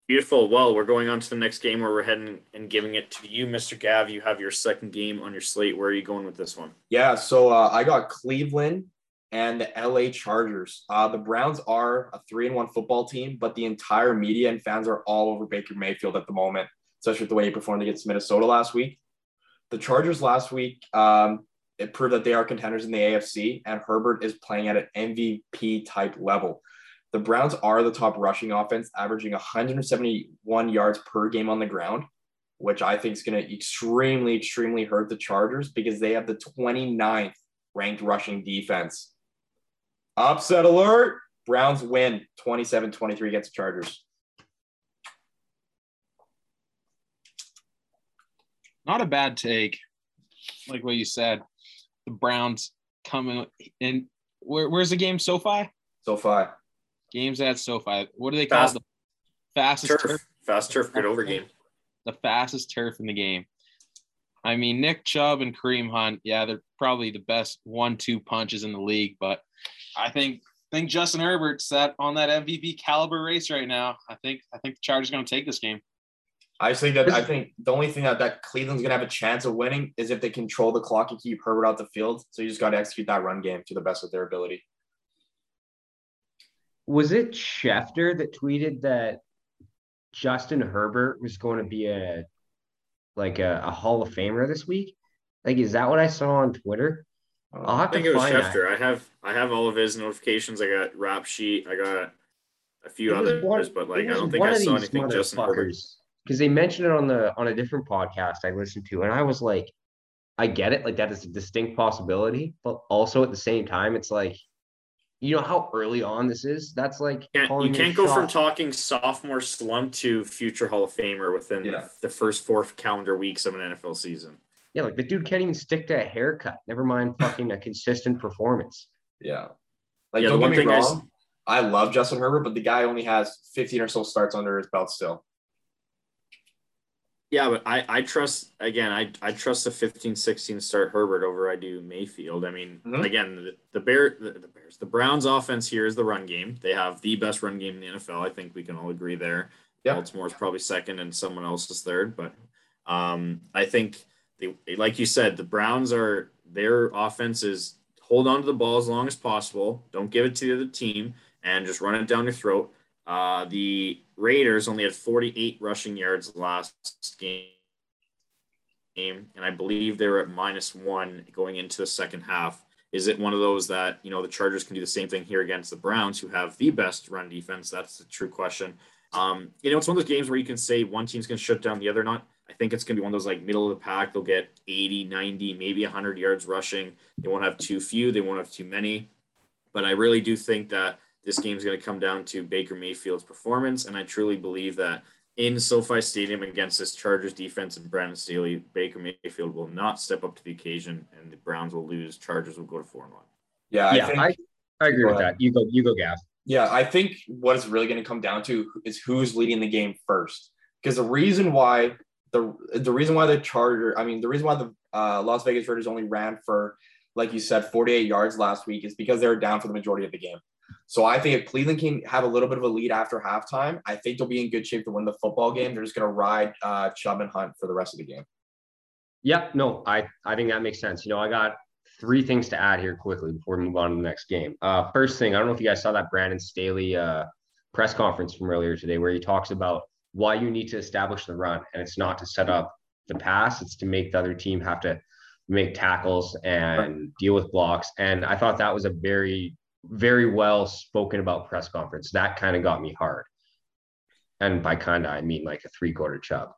Beautiful. Well, we're going on to the next game where we're heading and giving it to you, Mr. Gav. You have your second game on your slate. Where are you going with this one? Yeah, so uh, I got Cleveland and the LA Chargers. Uh, the Browns are a three and one football team, but the entire media and fans are all over Baker Mayfield at the moment, especially with the way he performed against Minnesota last week. The Chargers last week, um, it proved that they are contenders in the AFC, and Herbert is playing at an MVP type level. The Browns are the top rushing offense, averaging 171 yards per game on the ground, which I think is going to extremely, extremely hurt the Chargers because they have the 29th ranked rushing defense Upset alert. Browns win 27-23 against the Chargers. Not a bad take. Like what you said. The Browns coming in. Where, where's the game? SoFi? SoFi. Games at SoFi. What do they call Fast- it? The fastest Turf. turf. Fast turf good over game. The fastest turf in the game. I mean, Nick Chubb and Kareem Hunt, yeah, they're probably the best one-two punches in the league, but I think I think Justin Herbert's that on that MVP caliber race right now. I think I think the Chargers are going to take this game. I just think that I think the only thing that, that Cleveland's gonna have a chance of winning is if they control the clock and keep Herbert out the field. So you just gotta execute that run game to the best of their ability. Was it Schefter that tweeted that Justin Herbert was going to be a like a, a Hall of Famer this week? Like, is that what I saw on Twitter? Uh, I'll I have think to it was find that. I have I have all of his notifications. I got Rap Sheet. I got a few It was others, one- but like I don't think I saw anything Justin Herbert. Motherfuckers because they mentioned it on the on a different podcast I listened to, and I was like, I get it, like that is a distinct possibility, but also at the same time, it's like, you know how early on this is. That's like Can't, you can't go from talking sophomore slump to future Hall of Famer within Yeah. the first four calendar weeks of an NFL season. Yeah, like the dude can't even stick to a haircut. Never mind fucking a consistent performance. Yeah. Like Yeah, don't get me thing is- wrong. I love Justin Herbert, but the guy only has 15 or so starts under his belt still. Yeah, but I, I trust again. I, I trust the 15, 16 start Herbert over I do Mayfield. I mean, Mhm. again, the, the Bear the, the Bears, the Browns offense here is the run game. They have the best run game in the NFL. I think we can all agree there. Yeah. is probably second, and someone else is third. But um, I think they, like you said, the Browns are their offense is hold on to the ball as long as possible. Don't give it to the other team, and just run it down your throat. Uh, the Raiders only had 48 rushing yards last game, and I believe they were at minus one going into the second half. Is it one of those that you know the Chargers can do the same thing here against the Browns, who have the best run defense? That's the true question. Um, you know, it's one of those games where you can say one team's going to shut down the other. Not, I think it's going to be one of those like middle of the pack. They'll get 80, 90, maybe 100 yards rushing. They won't have too few. They won't have too many. But I really do think that this game is going to come down to Baker Mayfield's performance, and I truly believe that in SoFi Stadium against this Chargers defense and Brandon Staley, Baker Mayfield will not step up to the occasion, and the Browns will lose. Chargers will go to four and one. Yeah, yeah, I think I, I agree with that. You go, you go, Gav. Yeah, I think what it's really going to come down to is who's leading the game first. Because the reason why the the reason why the Charger, I mean, the reason why the uh, Las Vegas Raiders only ran for, like you said, 48 yards last week is because they were down for the majority of the game. So I think if Cleveland can have a little bit of a lead after halftime, I think they'll be in good shape to win the football game. They're just going to ride uh, Chubb and Hunt for the rest of the game. Yep. No, I, I think that makes sense. You know, I got three things to add here quickly before we move on to the next game. Uh, first thing, I don't know if you guys saw that Brandon Staley uh, press conference from earlier today where he talks about why you need to establish the run. And it's not to set up the pass, it's to make the other team have to make tackles and deal with blocks. And I thought that was a very, very well spoken about press conference. That kind of got me hard. And by kind of, I mean like a three quarter chub.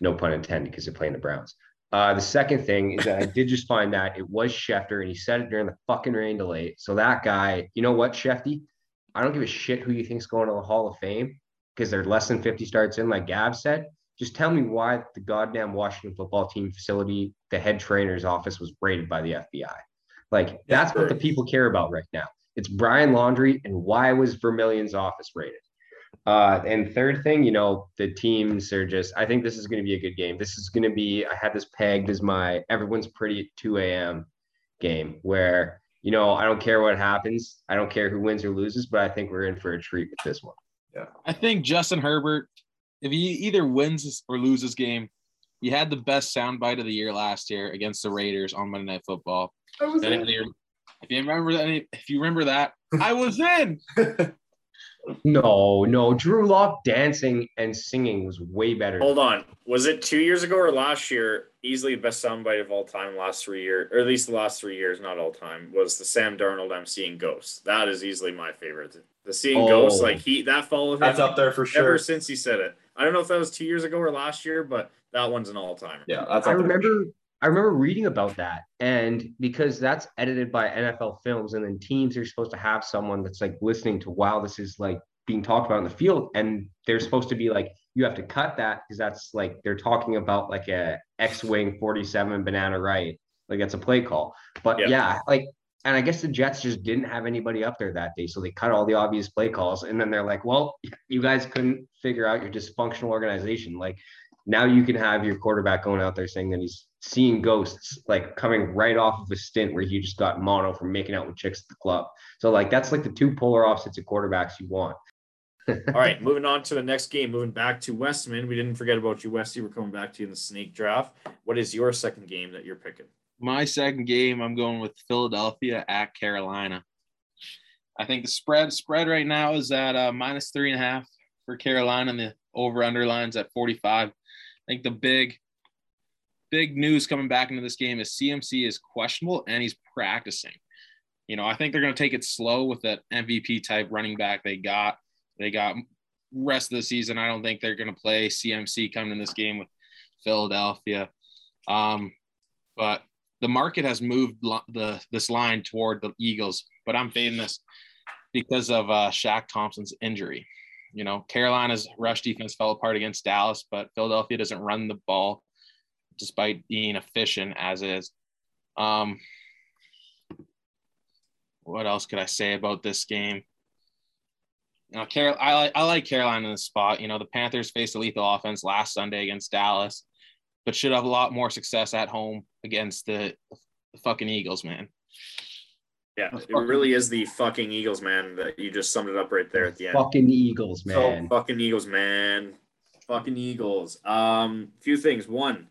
No pun intended because they're playing the Browns. Uh, the second thing is that I did just find that it was Schefter and he said it during the fucking rain delay. So that guy, you know what, Shefty? I don't give a shit who you think's going to the Hall of Fame because they're less than 50 starts in, like Gab said. Just tell me why the goddamn Washington football team facility, the head trainer's office was raided by the FBI. Like that's what the people care about right now. It's Brian Laundrie and why was Vermillion's office raided? Uh, and third thing, you know, the teams are just, I think this is going to be a good game. This is going to be, I had this pegged as my everyone's pretty at 2 a.m. game where, you know, I don't care what happens. I don't care who wins or loses, but I think we're in for a treat with this one. Yeah. I think Justin Herbert, if he either wins or loses game, he had the best soundbite of the year last year against the Raiders on Monday Night Football. And if you if you remember that, if you remember that, I was in. No, no, Drew Lock dancing and singing was way better. Hold on. Was it two years ago or last year? Easily the best soundbite of all time, last three years, or at least the last three years, not all time, was the Sam Darnold I'm seeing ghosts. That is easily my favorite. The seeing Oh. ghosts, like he that followed him That's up there for sure. ever since he said it. I don't know if that was two years ago or last year, but that one's an all timer. Yeah, that's I up there. remember I remember reading about that. And because that's edited by NFL Films, and then teams are supposed to have someone that's like listening to while this is like being talked about in the field. And they're supposed to be like, you have to cut that because that's like they're talking about like a X Wing 47 banana right. Like that's a play call. But Yep. yeah, like, and I guess the Jets just didn't have anybody up there that day. So they cut all the obvious play calls. And then they're like, well, you guys couldn't figure out your dysfunctional organization. Like, now you can have your quarterback going out there saying that he's seeing ghosts, like coming right off of a stint where he just got mono from making out with chicks at the club. So like that's like the two polar opposites of quarterbacks you want. All right, moving on to the next game. Moving back to Westman. We didn't forget about you, Westy. We're coming back to you in the snake draft. What is your second game that you're picking? My second game, I'm going with Philadelphia at Carolina. I think the spread spread right now is at uh, minus three and a half for Carolina, and the over underlines at 45. I think the big big news coming back into this game is CMC is questionable and he's practicing. You know, I think they're going to take it slow with that MVP type running back they got. They got rest of the season. I don't think they're going to play CMC coming in this game with Philadelphia. Um, but the market has moved the this line toward the Eagles, but I'm fading this because of uh, Shaq Thompson's injury. You know, Carolina's rush defense fell apart against Dallas, but Philadelphia doesn't run the ball despite being efficient as is. Um, what else could I say about this game? You know, Carol, I like I like Carolina in the spot. You know, the Panthers faced a lethal offense last Sunday against Dallas, but should have a lot more success at home against the, the fucking Eagles, man. Yeah, it really is the fucking Eagles, man. That you just summed it up right there at the end. Fucking Eagles, man. Fucking Eagles, man. Fucking Eagles. Um, few things. One,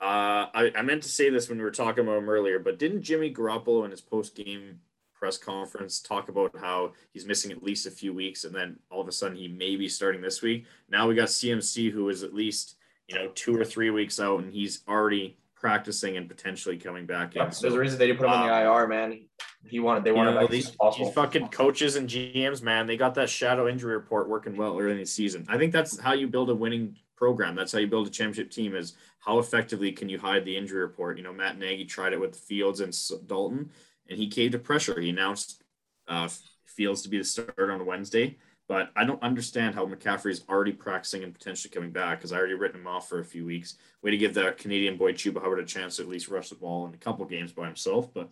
uh, I, I meant to say this when we were talking about him earlier, but didn't Jimmy Garoppolo in his post game press conference talk about how he's missing at least a few weeks, and then all of a sudden he may be starting this week? Now we got CMC, who is at least you know two or three weeks out, and he's already practicing and potentially coming back in. Yep, there's a reason they didn't put him on the IR, man. He wanted they You wanted know, him back these, soon as possible. these fucking coaches and GMs, man, they got that shadow injury report working well early in the season. I think that's how you build a winning program. That's how you build a championship team. Is how effectively can you hide the injury report? You know, Matt Nagy tried it with Fields and Dalton, and he caved to pressure. He announced uh, Fields to be the starter on Wednesday. But I don't understand how McCaffrey is already practicing and potentially coming back because I already written him off for a few weeks. Way to give that Canadian boy Chuba Hubbard a chance to at least rush the ball in a couple games by himself. But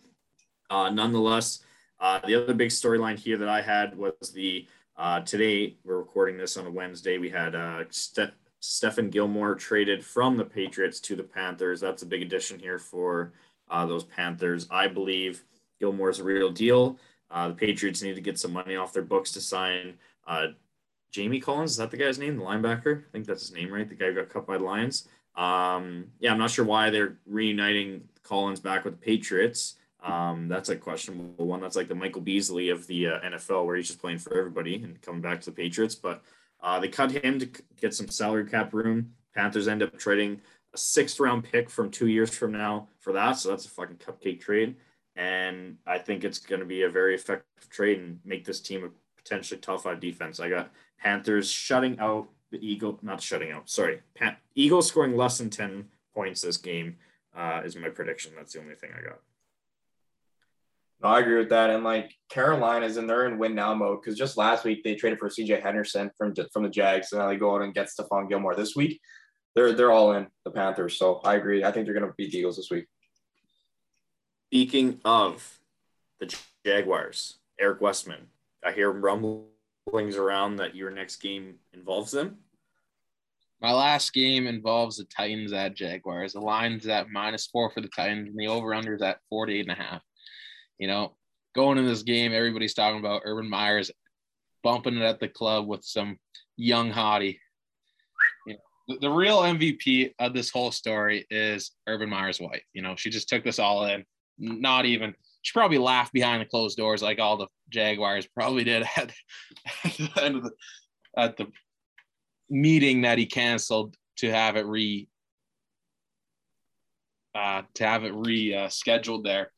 uh, nonetheless, uh, the other big storyline here that I had was the uh, today we're recording this on a Wednesday. We had uh, Ste- Stephon Gilmore traded from the Patriots to the Panthers. That's a big addition here for uh, those Panthers. I believe Gilmore's a real deal. Uh, the Patriots need to get some money off their books to sign uh, Jamie Collins. Is that the guy's name? The linebacker? I think that's his name, right? The guy who got cut by the Lions. Um, yeah, I'm not sure why they're reuniting Collins back with the Patriots. Um, that's a questionable one. That's like the Michael Beasley of the uh, NFL, where he's just playing for everybody and coming back to the Patriots. But uh, they cut him to get some salary cap room. Panthers end up trading a sixth round pick from two years from now for that. So that's a fucking cupcake trade. And I think it's going to be a very effective trade and make this team potentially top five defense. I got Panthers shutting out the Eagle, not shutting out, sorry. Pan- Eagles scoring less than 10 points this game uh, is my prediction. That's the only thing I got. No, I agree with that. And like Carolina's in they're in win now mode because just last week they traded for CJ Henderson from from the Jags, and now they go out and get Stephon Gilmore this week. They're they're all in the Panthers, so I agree. I think they're gonna beat the Eagles this week. Speaking of the Jaguars, Eric Westman, I hear rumblings around that your next game involves them. My last game involves the Titans at Jaguars. The line's at minus four for the Titans, and the over/under is at 48 and a half. You know, going into this game, everybody's talking about Urban Meyer's bumping it at the club with some young hottie. You know, the, the real MVP of this whole story is Urban Meyer's wife. You know, she just took this all in. Not even she probably laughed behind the closed doors like all the Jaguars probably did at, at the end of the at the meeting that he canceled to have it re uh, to have it re uh, scheduled there.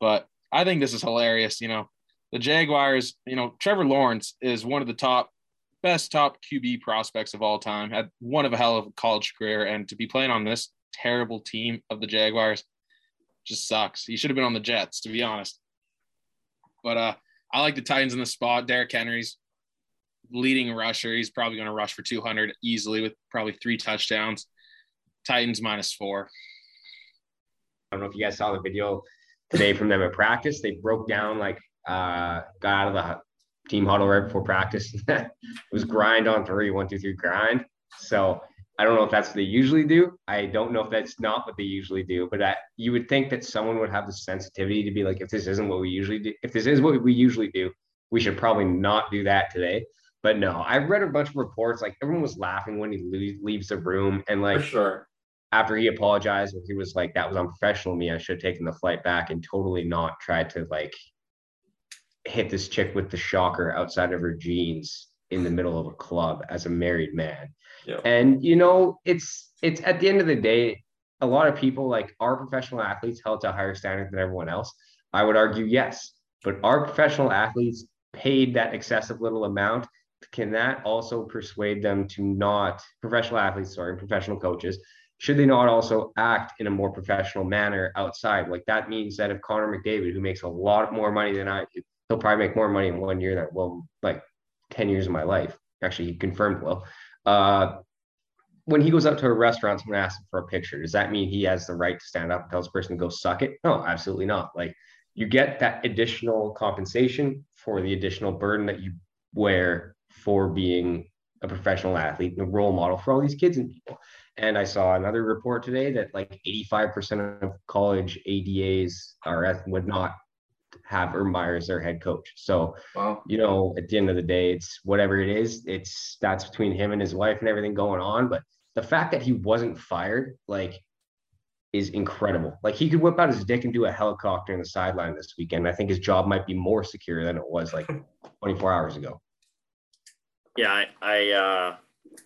But I think this is hilarious. You know, the Jaguars. You know, Trevor Lawrence is one of the top best top QB prospects of all time. Had one of a hell of a college career, and to be playing on this terrible team of the Jaguars. Just sucks. He should have been on the Jets, to be honest. But uh, I like the Titans in the spot. Derrick Henry's leading rusher. He's probably going to rush for 200 easily with probably three touchdowns. Titans minus four. I don't know if you guys saw the video today from them at practice. They broke down like uh got out of the team huddle right before practice. it was grind on three, one, two, three, grind. So I don't know if that's what they usually do. I don't know if that's not what they usually do, but I, you would think that someone would have the sensitivity to be like, if this isn't what we usually do, if this is what we usually do, we should probably not do that today. But no, I've read a bunch of reports. Like everyone was laughing when he leaves the room, and like sure. after he apologized, he was like, "That was unprofessional of me. I should have taken the flight back and totally not tried to like hit this chick with the shocker outside of her jeans in the middle of a club as a married man." Yeah. And you know, it's it's at the end of the day, a lot of people like our professional athletes held to a higher standard than everyone else. I would argue yes, but our professional athletes paid that excessive little amount. Can that also persuade them to not professional athletes, sorry, professional coaches? Should they not also act in a more professional manner outside? Like that means that if Connor McDavid, who makes a lot more money than I, he'll probably make more money in one year than well, like 10 years of my life. Actually, he confirmed will. Uh, when he goes out to a restaurant, someone asks him for a picture. Does that mean he has the right to stand up and tell this person to go suck it? No, absolutely not. Like you get that additional compensation for the additional burden that you wear for being a professional athlete and a role model for all these kids and people. And I saw another report today that like 85% of college ADAs are would not have Urban Meyer as their head coach. So Wow. you know, at the end of the day, it's whatever it is, it's that's between him and his wife and everything going on. But the fact that he wasn't fired, like, is incredible. Like he could whip out his dick and do a helicopter in the sideline this weekend. I think his job might be more secure than it was like 24 hours ago. Yeah, I I, uh,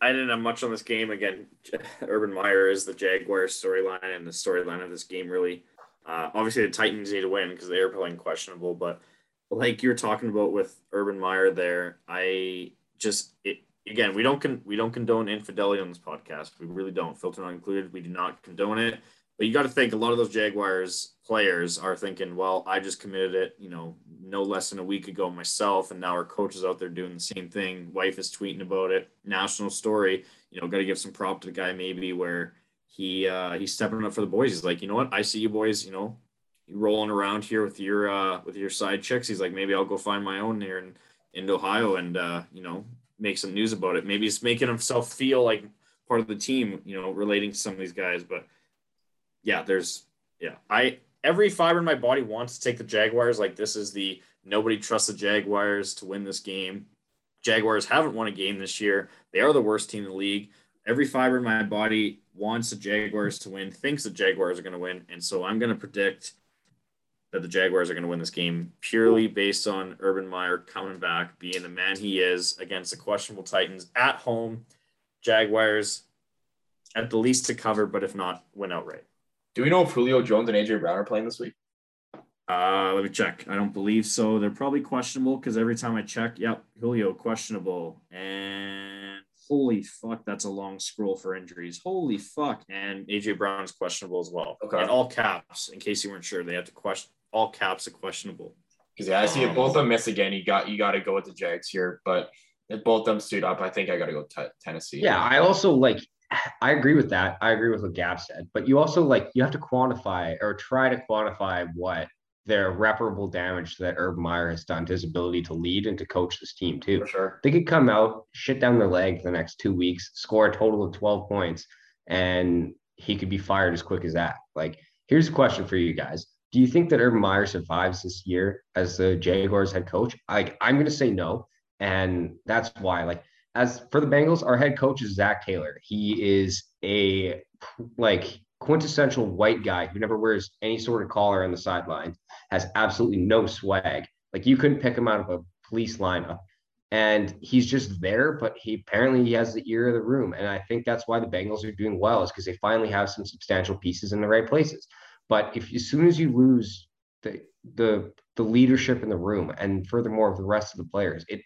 I didn't have much on this game. Again, Urban Meyer is the Jaguars storyline, and the storyline of this game really. Uh, obviously, the Titans need to win because they are playing questionable. But like you're talking about with Urban Meyer, there, I just it, again we don't con- we don't condone infidelity on this podcast. We really don't. Filter not included. We do not condone it. But you got to think a lot of those Jaguars players are thinking, well, I just committed it, you know, no less than a week ago myself, and now our coach is out there doing the same thing. Wife is tweeting about it. National story. You know, got to give some prop to the guy maybe where he uh, he's stepping up for the boys. He's like, you know what, I see you boys. You know, rolling around here with your uh, with your side chicks. He's like, maybe I'll go find my own here in in Ohio and uh, you know make some news about it. Maybe he's making himself feel like part of the team. You know, relating to some of these guys, but yeah, there's yeah, I every fiber in my body wants to take the Jaguars. Like this is the nobody trusts the Jaguars to win this game. Jaguars haven't won a game this year. They are the worst team in the league. Every fiber in my body wants the Jaguars to win, thinks the Jaguars are going to win, and so I'm going to predict that the Jaguars are going to win this game purely based on Urban Meyer coming back, being the man he is against the questionable Titans at home. Jaguars at the least to cover, but if not, win outright. Do we know if Julio Jones and AJ Brown are playing this week? Uh, let me check. I don't believe so. They're probably questionable because every time I check, yep, Julio questionable. And holy fuck, that's a long scroll for injuries. Holy fuck. And AJ Brown's questionable as well. Okay. And all caps, in case you weren't sure, they have to question all caps are questionable. Because yeah, I see if both of them miss again, you got you got to go with the Jags here. But if both of them suit up, I think I got to go t- Tennessee. Yeah, I also like I agree with that. I agree with what Gab said, but you also like you have to quantify or try to quantify what the irreparable damage that Urban Meyer has done to his ability to lead and to coach this team too. for sure. They could come out, shit down their leg for the next two weeks, score a total of 12 points, and he could be fired as quick as that. Like, here's a question for you guys. Do you think that Urban Meyer survives this year as the Jaguars head coach? Like, I'm gonna say no. And that's why, like, as for the Bengals, our head coach is Zac Taylor. He is a like quintessential white guy who never wears any sort of collar on the sidelines, has absolutely no swag. Like you couldn't pick him out of a police lineup. And he's just there, but he apparently he has the ear of the room. And I think that's why the Bengals are doing well, is because they finally have some substantial pieces in the right places. But if as soon as you lose the the the leadership in the room and furthermore the rest of the players, it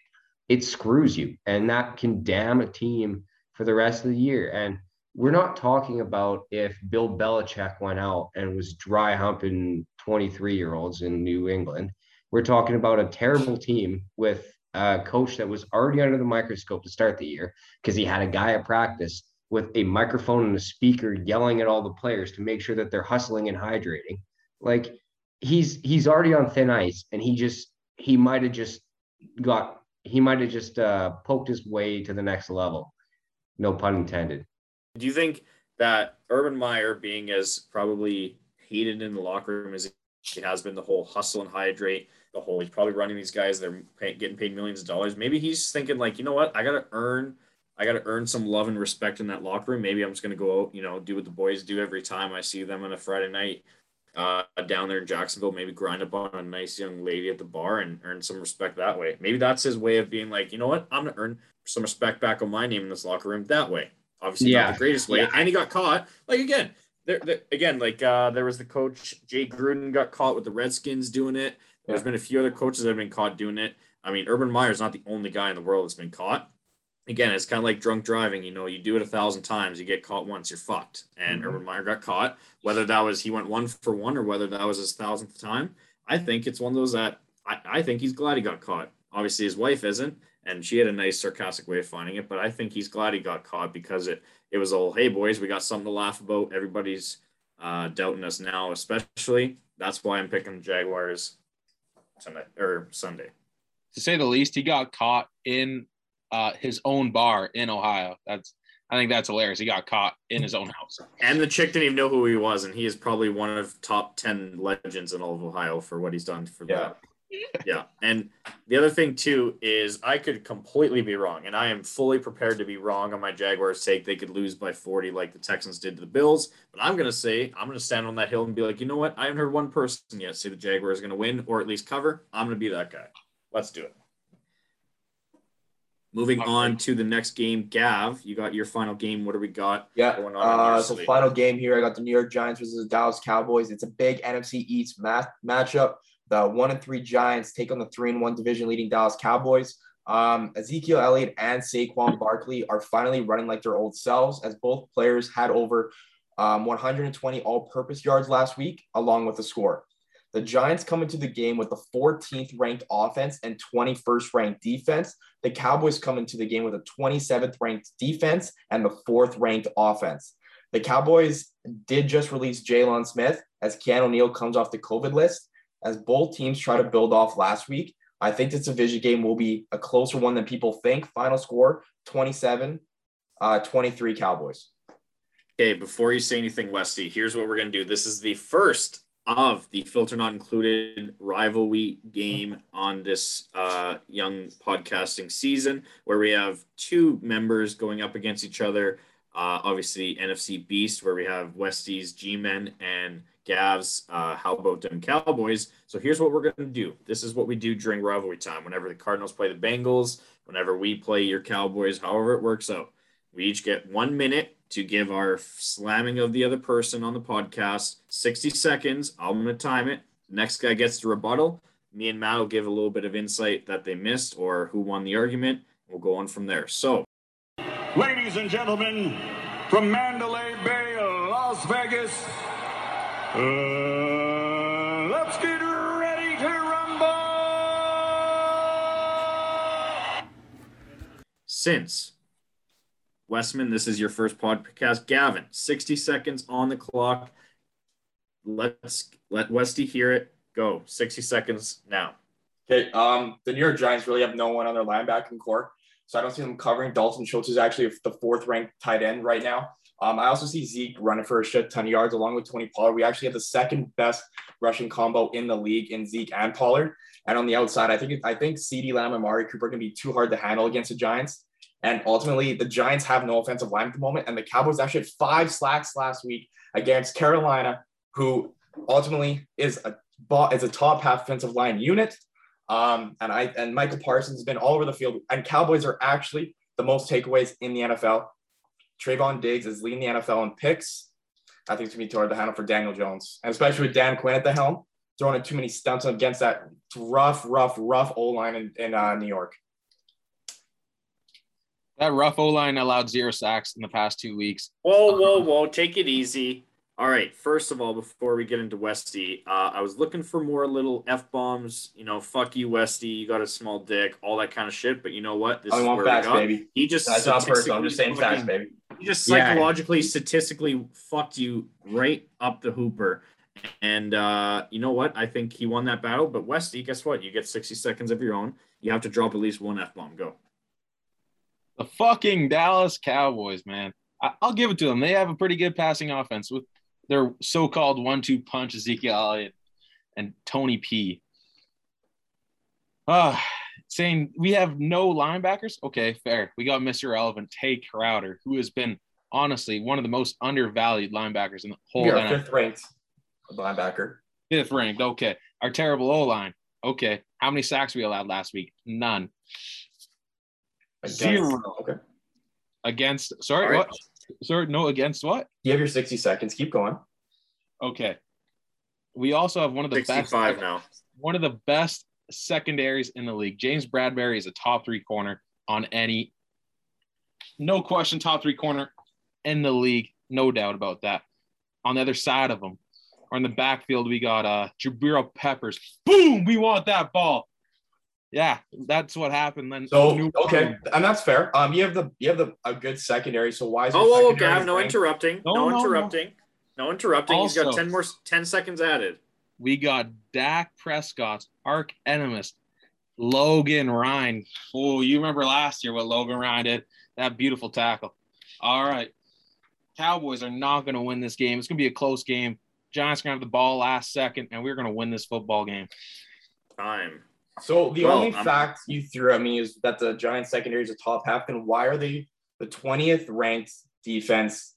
it screws you. And that can damn a team for the rest of the year. And we're not talking about if Bill Belichick went out and was dry humping 23 year olds in New England. We're talking about a terrible team with a coach that was already under the microscope to start the year because he had a guy at practice with a microphone and a speaker yelling at all the players to make sure that they're hustling and hydrating. Like he's he's already on thin ice and he just he might have just got he might have just uh, poked his way to the next level. No pun intended. Do you think that Urban Meyer being as probably hated in the locker room as he has been, the whole hustle and hydrate, the whole he's probably running these guys, they're pay, getting paid millions of dollars. Maybe he's thinking like, you know what, I gotta earn, I gotta earn some love and respect in that locker room. Maybe I'm just gonna go out, you know, do what the boys do every time I see them on a Friday night uh, down there in Jacksonville, maybe grind up on a nice young lady at the bar and earn some respect that way. Maybe that's his way of being like, you know what, I'm gonna earn some respect back on my name in this locker room that way. Obviously, yeah. not the greatest way, yeah. and he got caught. Like again, there, there again, like uh, there was the coach Jay Gruden got caught with the Redskins doing it. There's yeah. been a few other coaches that have been caught doing it. I mean, Urban Meyer is not the only guy in the world that's been caught. Again, it's kind of like drunk driving. You know, you do it a thousand times, you get caught once, you're fucked. And mm-hmm. Urban Meyer got caught. Whether that was he went one for one or whether that was his thousandth time, I think it's one of those that I, I think he's glad he got caught. Obviously, his wife isn't, and she had a nice sarcastic way of finding it. But I think he's glad he got caught because it it was all, hey boys, we got something to laugh about. Everybody's uh, doubting us now, especially. That's why I'm picking Jaguars tonight or Sunday. To say the least, he got caught in uh, his own bar in Ohio. That's I think that's hilarious. He got caught in his own house. And the chick didn't even know who he was, and he is probably one of top ten legends in all of Ohio for what he's done for yeah. that yeah. And the other thing too is I could completely be wrong, and I am fully prepared to be wrong on my Jaguars' sake. They could lose by 40 like the Texans did to the Bills. But I'm gonna say I'm gonna stand on that hill and be like, you know what? I haven't heard one person yet say the Jaguars are gonna win or at least cover. I'm gonna be that guy. Let's do it. Moving on to the next game, Gav, you got your final game. What do we got? Yeah, going on uh, so final game here. I got the New York Giants versus the Dallas Cowboys. It's a big NFC East math matchup. The one and three Giants take on the three and one division leading Dallas Cowboys. Um, Ezekiel Elliott and Saquon Barkley are finally running like their old selves, as both players had over um, 120 all-purpose yards last week, along with a score. The Giants come into the game with the 14th ranked offense and 21st ranked defense. The Cowboys come into the game with a 27th ranked defense and the fourth ranked offense. The Cowboys did just release Jaylon Smith as Keanu Neal comes off the COVID list as both teams try to build off last week. I think this division game will be a closer one than people think. Final score 27 uh, 23 Cowboys. Okay, before you say anything, Westy, here's what we're going to do. This is the first of the filter not included rivalry game on this uh, young podcasting season where we have two members going up against each other. Uh, obviously, NFC Beast, where we have Westy's G Men and Gavs, uh, how about them Cowboys? So here's what we're going to do. This is what we do during rivalry time. Whenever the Cardinals play the Bengals, whenever we play your Cowboys, however it works out, we each get one minute to give our slamming of the other person on the podcast. 60 seconds. I'm going to time it. next guy gets the rebuttal. Me and Matt will give a little bit of insight that they missed or who won the argument. We'll go on from there. So, ladies and gentlemen, from Mandalay Bay, Las Vegas, uh, let's get ready to rumble. Since Westman, this is your first podcast. Gavin, 60 seconds on the clock. Let's let Westy hear it. Go. 60 seconds now. Okay. Um, the New York Giants really have no one on their linebacking core. So I don't see them covering. Dalton Schultz is actually the fourth ranked tight end right now. Um, I also see Zeke running for a shit ton of yards along with Tony Pollard. We actually have the second best rushing combo in the league in Zeke and Pollard. And on the outside, I think I think CeeDee Lamb and Mari Cooper are going to be too hard to handle against the Giants. And ultimately, the Giants have no offensive line at the moment. And the Cowboys actually had five slacks last week against Carolina, who ultimately is a is a top half offensive line unit. Um, and I and Micah Parsons has been all over the field. And Cowboys are actually the most takeaways in the NFL. Trevon Diggs is leading the NFL in picks. I think it's gonna be too hard to handle for Daniel Jones, and especially with Dan Quinn at the helm, throwing in too many stunts against that rough, rough, rough O line in, in uh, New York. That rough O line allowed zero sacks in the past two weeks. Whoa, whoa, whoa! Take it easy. All right. First of all, before we get into Westy, uh, I was looking for more little f bombs. You know, fuck you, Westy. You got a small dick, all that kind of shit. But you know what? This I is want where facts, baby. He just That's not personal. I'm just saying statistically facts, baby. He just Yeah. psychologically, statistically fucked you right up the hooper. And uh, you know what? I think he won that battle. But Westy, guess what? You get 60 seconds of your own. You have to drop at least one f bomb. Go. The fucking Dallas Cowboys, man. I- I'll give it to them. They have a pretty good passing offense with their so-called one-two punch, Ezekiel Elliott and Tony P. Ah, saying we have no linebackers. Okay, fair. We got Mr. Relevant, Tae Crowder, who has been honestly one of the most undervalued linebackers in the whole You're fifth ranked linebacker. Fifth ranked. Okay. Our terrible O line. Okay. How many sacks we allowed last week? None. Against- Zero. Okay. Against sorry, right. what? Sorry, no, against what? You have your 60 seconds. Keep going. Okay. We also have one of the 65 best now. one of the best secondaries in the league. James Bradberry is a top three corner on any no question top three corner in the league. No doubt about that. On the other side of him, or in the backfield, we got uh Jabril Peppers. Boom! We want that ball. Yeah, that's what happened then. So New- okay, and that's fair. Um, you have the you have the a good secondary. So why is your Oh, whoa, whoa, secondary Gav, no interrupting. No, No, no, no. interrupting. No interrupting. He's got 10 more 10 seconds added. we got Dak Prescott's arch enemy, Logan Ryan. Oh, you remember last year what Logan Ryan did? That beautiful tackle. All right. Cowboys are not going to win this game. It's going to be a close game. Giants are going to have the ball last second, and we're going to win this football game. Time. So the Well, only I'm- fact you threw at me is that the Giants secondary is a top half. Then why are they the 20th ranked defense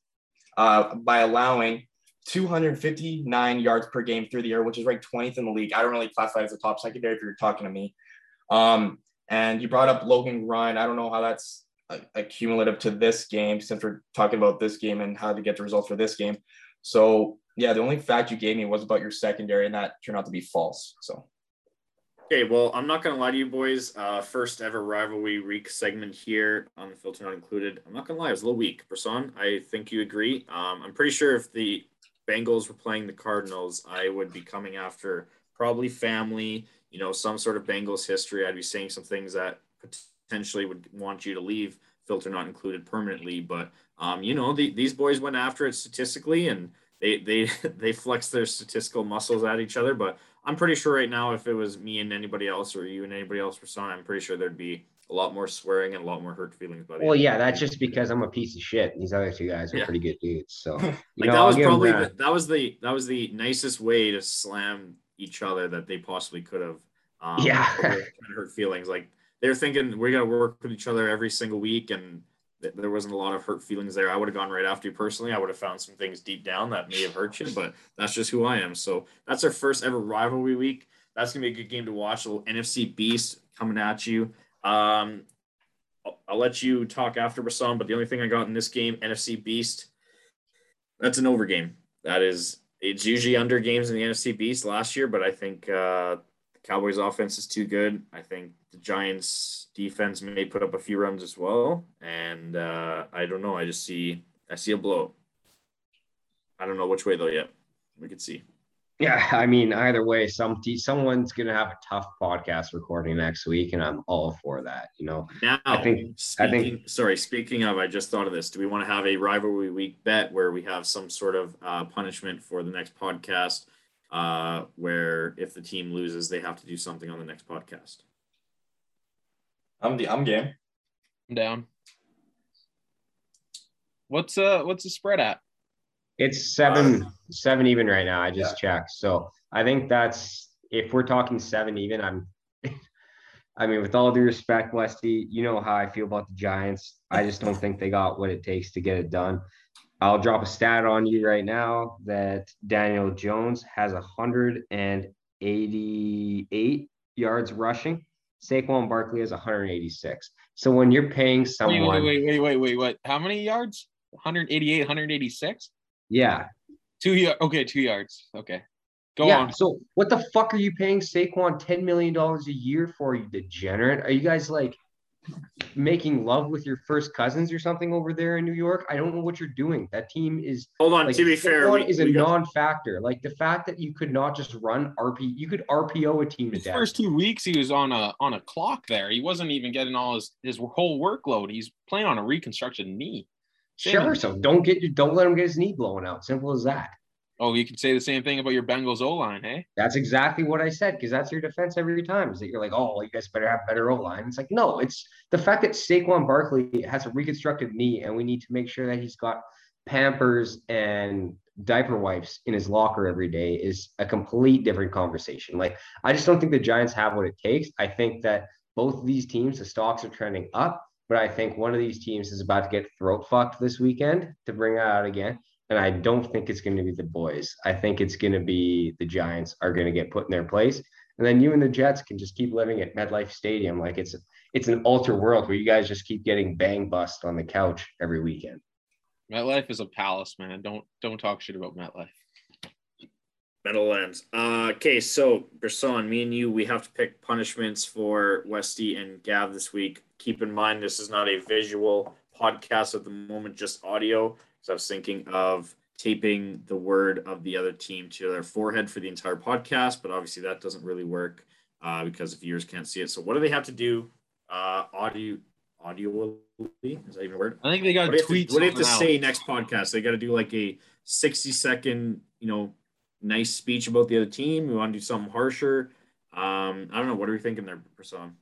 uh, by allowing 259 yards per game through the air, which is ranked 20th in the league? I don't really classify it as a top secondary if you're talking to me. Um, and you brought up Logan Ryan. I don't know how that's uh, accumulative to this game since we're talking about this game and how to get the results for this game. So yeah, the only fact you gave me was about your secondary, and that turned out to be false. So. Okay, well, I'm not gonna lie to you boys. Uh, first ever rivalry week segment here on the filter not included. I'm not gonna lie, it was a little weak. Person, I think you agree. Um, I'm pretty sure if the Bengals were playing the Cardinals, I would be coming after probably family, you know, some sort of Bengals history. I'd be saying some things that potentially would want you to leave filter not included permanently. But um, you know, the, these boys went after it statistically and they they they flex their statistical muscles at each other. But I'm pretty sure right now, if it was me and anybody else, or you and anybody else for son, I'm pretty sure there'd be a lot more swearing and a lot more hurt feelings. By the Well, yeah, that's just because I'm a piece of shit. These other two guys are Yeah. pretty good dudes. So like know, that was probably that. the, that was the that was the nicest way to slam each other that they possibly could have. Um, Yeah. hurt feelings. Like they're thinking we got to work with each other every single week, and there wasn't a lot of hurt feelings there. I would have gone right after you personally. I would have found some things deep down that may have hurt you, but that's just who I am. So that's our first ever rivalry week. That's gonna be a good game to watch. A little NFC beast coming at you. Um, I'll, I'll let you talk after Bassam, but the only thing I got in this game, NFC beast, that's an over game. That is, it's usually under games in the NFC beast last year, but I think uh, Cowboys offense is too good. I think the Giants defense may put up a few runs as well, and uh, I don't know. I just see I see a blow. I don't know which way though yet. We could see. Yeah, I mean, either way, some someone's gonna have a tough podcast recording next week, and I'm all for that. You know, Now, I think- I think- sorry, speaking of, I just thought of this. Do we want to have a rivalry week bet where we have some sort of uh, punishment for the next podcast, uh, where if the team loses, they have to do something on the next podcast? I'm the I'm game. I'm down. What's uh what's the spread at? it's seven seven even right now. I just checked, so I think that's if we're talking seven even. I'm. I mean, with all due respect, Westy, you know how I feel about the Giants. I just don't think they got what it takes to get it done. I'll drop a stat on you right now that Daniel Jones has 188 yards rushing. Saquon Barkley has 186. So when you're paying Wait, someone, wait, wait, wait, wait, wait, what? How many yards? 188, 186? yeah, Two yards. Okay, two yards. Okay. Go yeah. on. So what the fuck are you paying Saquon $10 million a year for, you degenerate? Are you guys like making love with your first cousins or something over there in New York. I don't know what you're doing. That team is Hold on. like to be fair, we, is a got- non-factor. Like the fact that you could not just run RP, you could RPO a team to His death. first two weeks, he was on a on a clock there. He wasn't even getting all his his whole workload. He's playing on a reconstructed knee. Same Sure. So don't get don't let him get his knee blown out. Simple as that. Oh, you can say the same thing about your Bengals O line, hey? That's exactly what I said because that's your defense every time. Is that you're like, oh, you guys better have better O line. It's like, no, it's the fact that Saquon Barkley has a reconstructed knee, and we need to make sure that he's got Pampers and diaper wipes in his locker every day is a complete different conversation. Like, I just don't think the Giants have what it takes. I think that both of these teams, the stocks are trending up, but I think one of these teams is about to get throat fucked this weekend to bring it out again. And I don't think it's going to be the boys. I think it's going to be the Giants are going to get put in their place. And then you and the Jets can just keep living at MetLife Stadium. Like it's it's an alter world where you guys just keep getting bang bust on the couch every weekend. MetLife is a palace, man. Don't don't talk shit about MetLife. Meadowlands. Uh, okay, so Gerson, me and you, we have to pick punishments for Westy and Gav this week. Keep in mind, this is not a visual podcast at the moment, just audio. So I was thinking of taping the word of the other team to their forehead for the entire podcast, but obviously that doesn't really work uh, because the viewers can't see it. So what do they have to do? Uh, audio, audio, is that even a word? I think they got What do to tweet what do they have to something say next podcast? They got to do like a 60 second, you know, nice speech about the other team. We want to do something harsher. Um, I don't know. What are we thinking there, Person?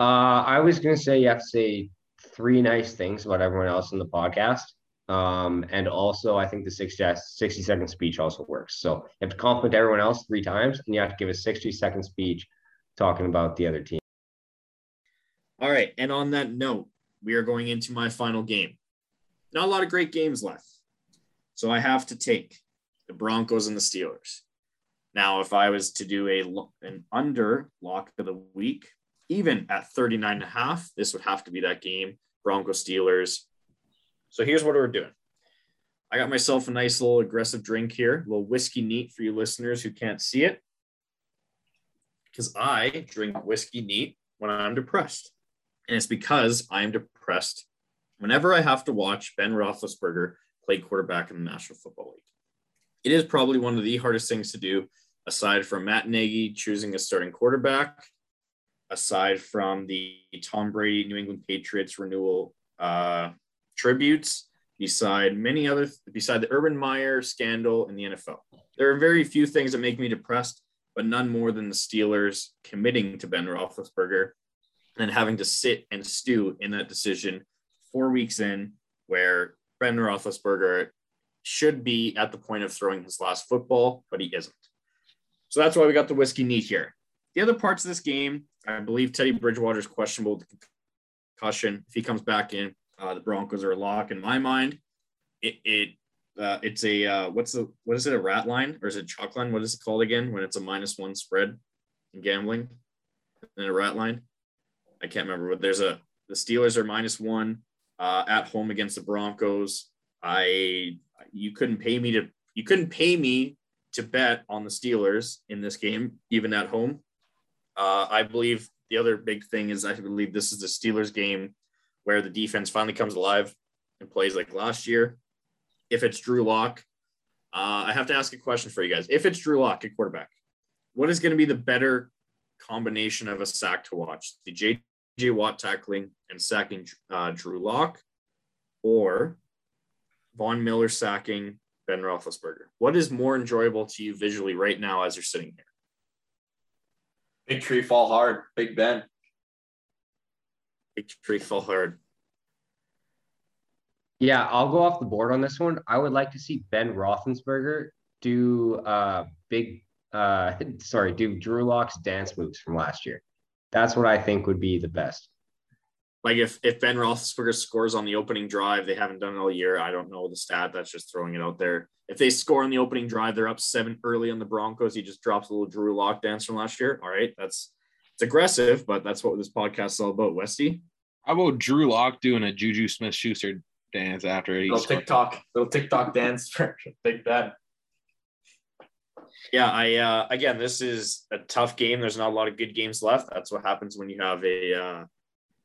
Uh, I was gonna say you have to say three nice things about everyone else in the podcast. Um, and also I think the 60, 60 second speech also works. So you have to compliment everyone else three times, and you have to give a 60 second speech talking about the other team. All right. And on that note, we are going into my final game. Not a lot of great games left. So I have to take the Broncos and the Steelers. Now, if I was to do a an under lock of the week, even at 39 and a half, this would have to be that game, Broncos Steelers. So here's what we're doing. I got myself a nice little aggressive drink here, a little whiskey neat for you listeners who can't see it. Because I drink whiskey neat when I'm depressed. And it's because I am depressed whenever I have to watch Ben Roethlisberger play quarterback in the National Football League. It is probably one of the hardest things to do, aside from Matt Nagy choosing a starting quarterback, aside from the Tom Brady New England Patriots renewal uh, tributes, beside many other, beside the Urban Meyer scandal in the NFL. There are very few things that make me depressed, but none more than the Steelers committing to Ben Roethlisberger and having to sit and stew in that decision four weeks in, where Ben Roethlisberger should be at the point of throwing his last football, but he isn't. So that's why we got the whiskey neat here. The other parts of this game, I believe Teddy Bridgewater is questionable concussion. If he comes back in, uh, the Broncos are a lock in my mind. It it uh, it's a uh, what's the what is it a rat line or is it chalk line? What is it called again when it's a minus one spread in gambling? And a rat line. I can't remember, but there's a the Steelers are minus one uh, at home against the Broncos. I you couldn't pay me to you couldn't pay me to bet on the Steelers in this game, even at home. Uh, I believe the other big thing is I believe this is the Steelers game where the defense finally comes alive and plays like last year. If it's Drew Lock, uh, I have to ask a question for you guys. If it's Drew Lock at quarterback, what is going to be the better combination of a sack to watch? The J.J. Watt tackling and sacking uh, Drew Lock, or Von Miller sacking Ben Roethlisberger? What is more enjoyable to you visually right now as you're sitting here? Big tree fall hard. Big Ben. Tree fall. Yeah, I'll go off the board on this one. I would like to see Ben Roethlisberger do uh big uh sorry, do Drew Lock's dance moves from last year. That's what I think would be the best. Like if if Ben Roethlisberger scores on the opening drive, they haven't done it all year. I don't know the stat. That's just throwing it out there. If they score on the opening drive, they're up seven early on the Broncos. He just drops a little Drew Lock dance from last year. All right, that's it's aggressive, but that's what this podcast is all about. Westy, How about Drew Lock doing a Juju Smith Schuster dance after he Little scored? TikTok, little TikTok dance for Big Ben. yeah, I uh, again, this is a tough game. There's not a lot of good games left. That's what happens when you have a uh,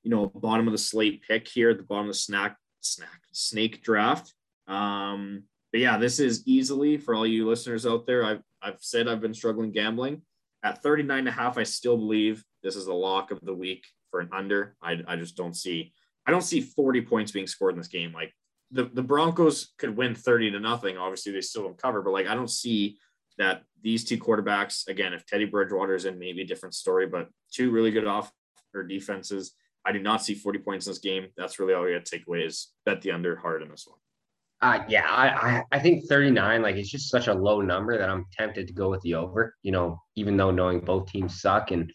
you know, bottom of the slate pick here at the bottom of the snack snack snake draft. Um, but yeah, this is easily for all you listeners out there. I've I've said I've been struggling gambling. At 39 and a half, I still believe this is the lock of the week for an under. I, I just don't see I don't see 40 points being scored in this game. Like the, the Broncos could win 30 to nothing. Obviously, they still don't cover, but like I don't see that these two quarterbacks, again, if Teddy Bridgewater is in, maybe a different story, but two really good off or defenses. I do not see 40 points in this game. That's really all we got to take away is bet the under hard in this one. Uh, yeah, I, I, I think 39, like it's just such a low number that I'm tempted to go with the over, you know, even though knowing both teams suck and,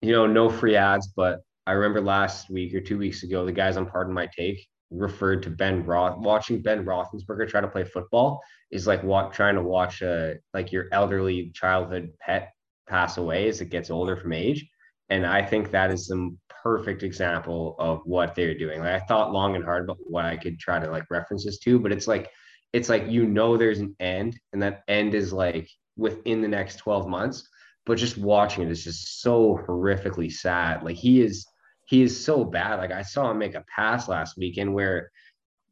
you know, no free ads. But I remember last week or two weeks ago, the guys on Pardon My Take referred to Ben Roth, watching Ben Roethlisberger try to play football is like what trying to watch a, like your elderly childhood pet pass away as it gets older from age. And I think that is the perfect example of what they're doing. Like I thought long and hard about what I could try to like reference this to, but it's like it's like you know there's an end, and that end is like within the next 12 months. But just watching it is just so horrifically sad. Like he is he is so bad. Like I saw him make a pass last weekend where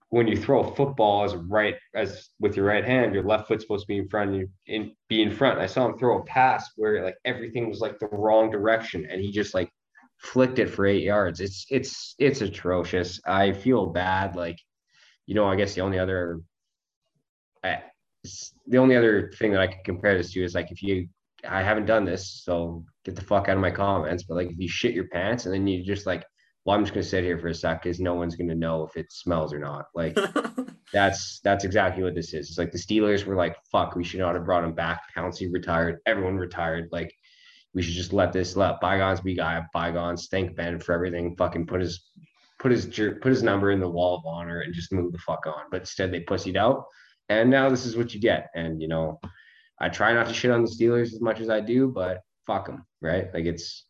when you throw a football as right as with your right hand, your left foot's supposed to be in front and you in be in front. I saw him throw a pass where like everything was like the wrong direction and he just like flicked it for eight yards. It's it's it's atrocious. I feel bad. Like, you know, I guess the only other I, the only other thing that I could compare this to is like if you I haven't done this, so get the fuck out of my comments. But like if you shit your pants and then you just like well, I'm just gonna sit here for a sec because no one's gonna know if it smells or not. Like that's that's exactly what this is. It's like the Steelers were like, fuck, we should not have brought him back. Pouncey retired, everyone retired. Like we should just let this let bygones be guy bygones. Thank Ben for everything. Fucking put his put his put his number in the wall of honor and just move the fuck on. But instead they pussied out. And now this is what you get. And you know, I try not to shit on the Steelers as much as I do, but fuck them, right? Like it's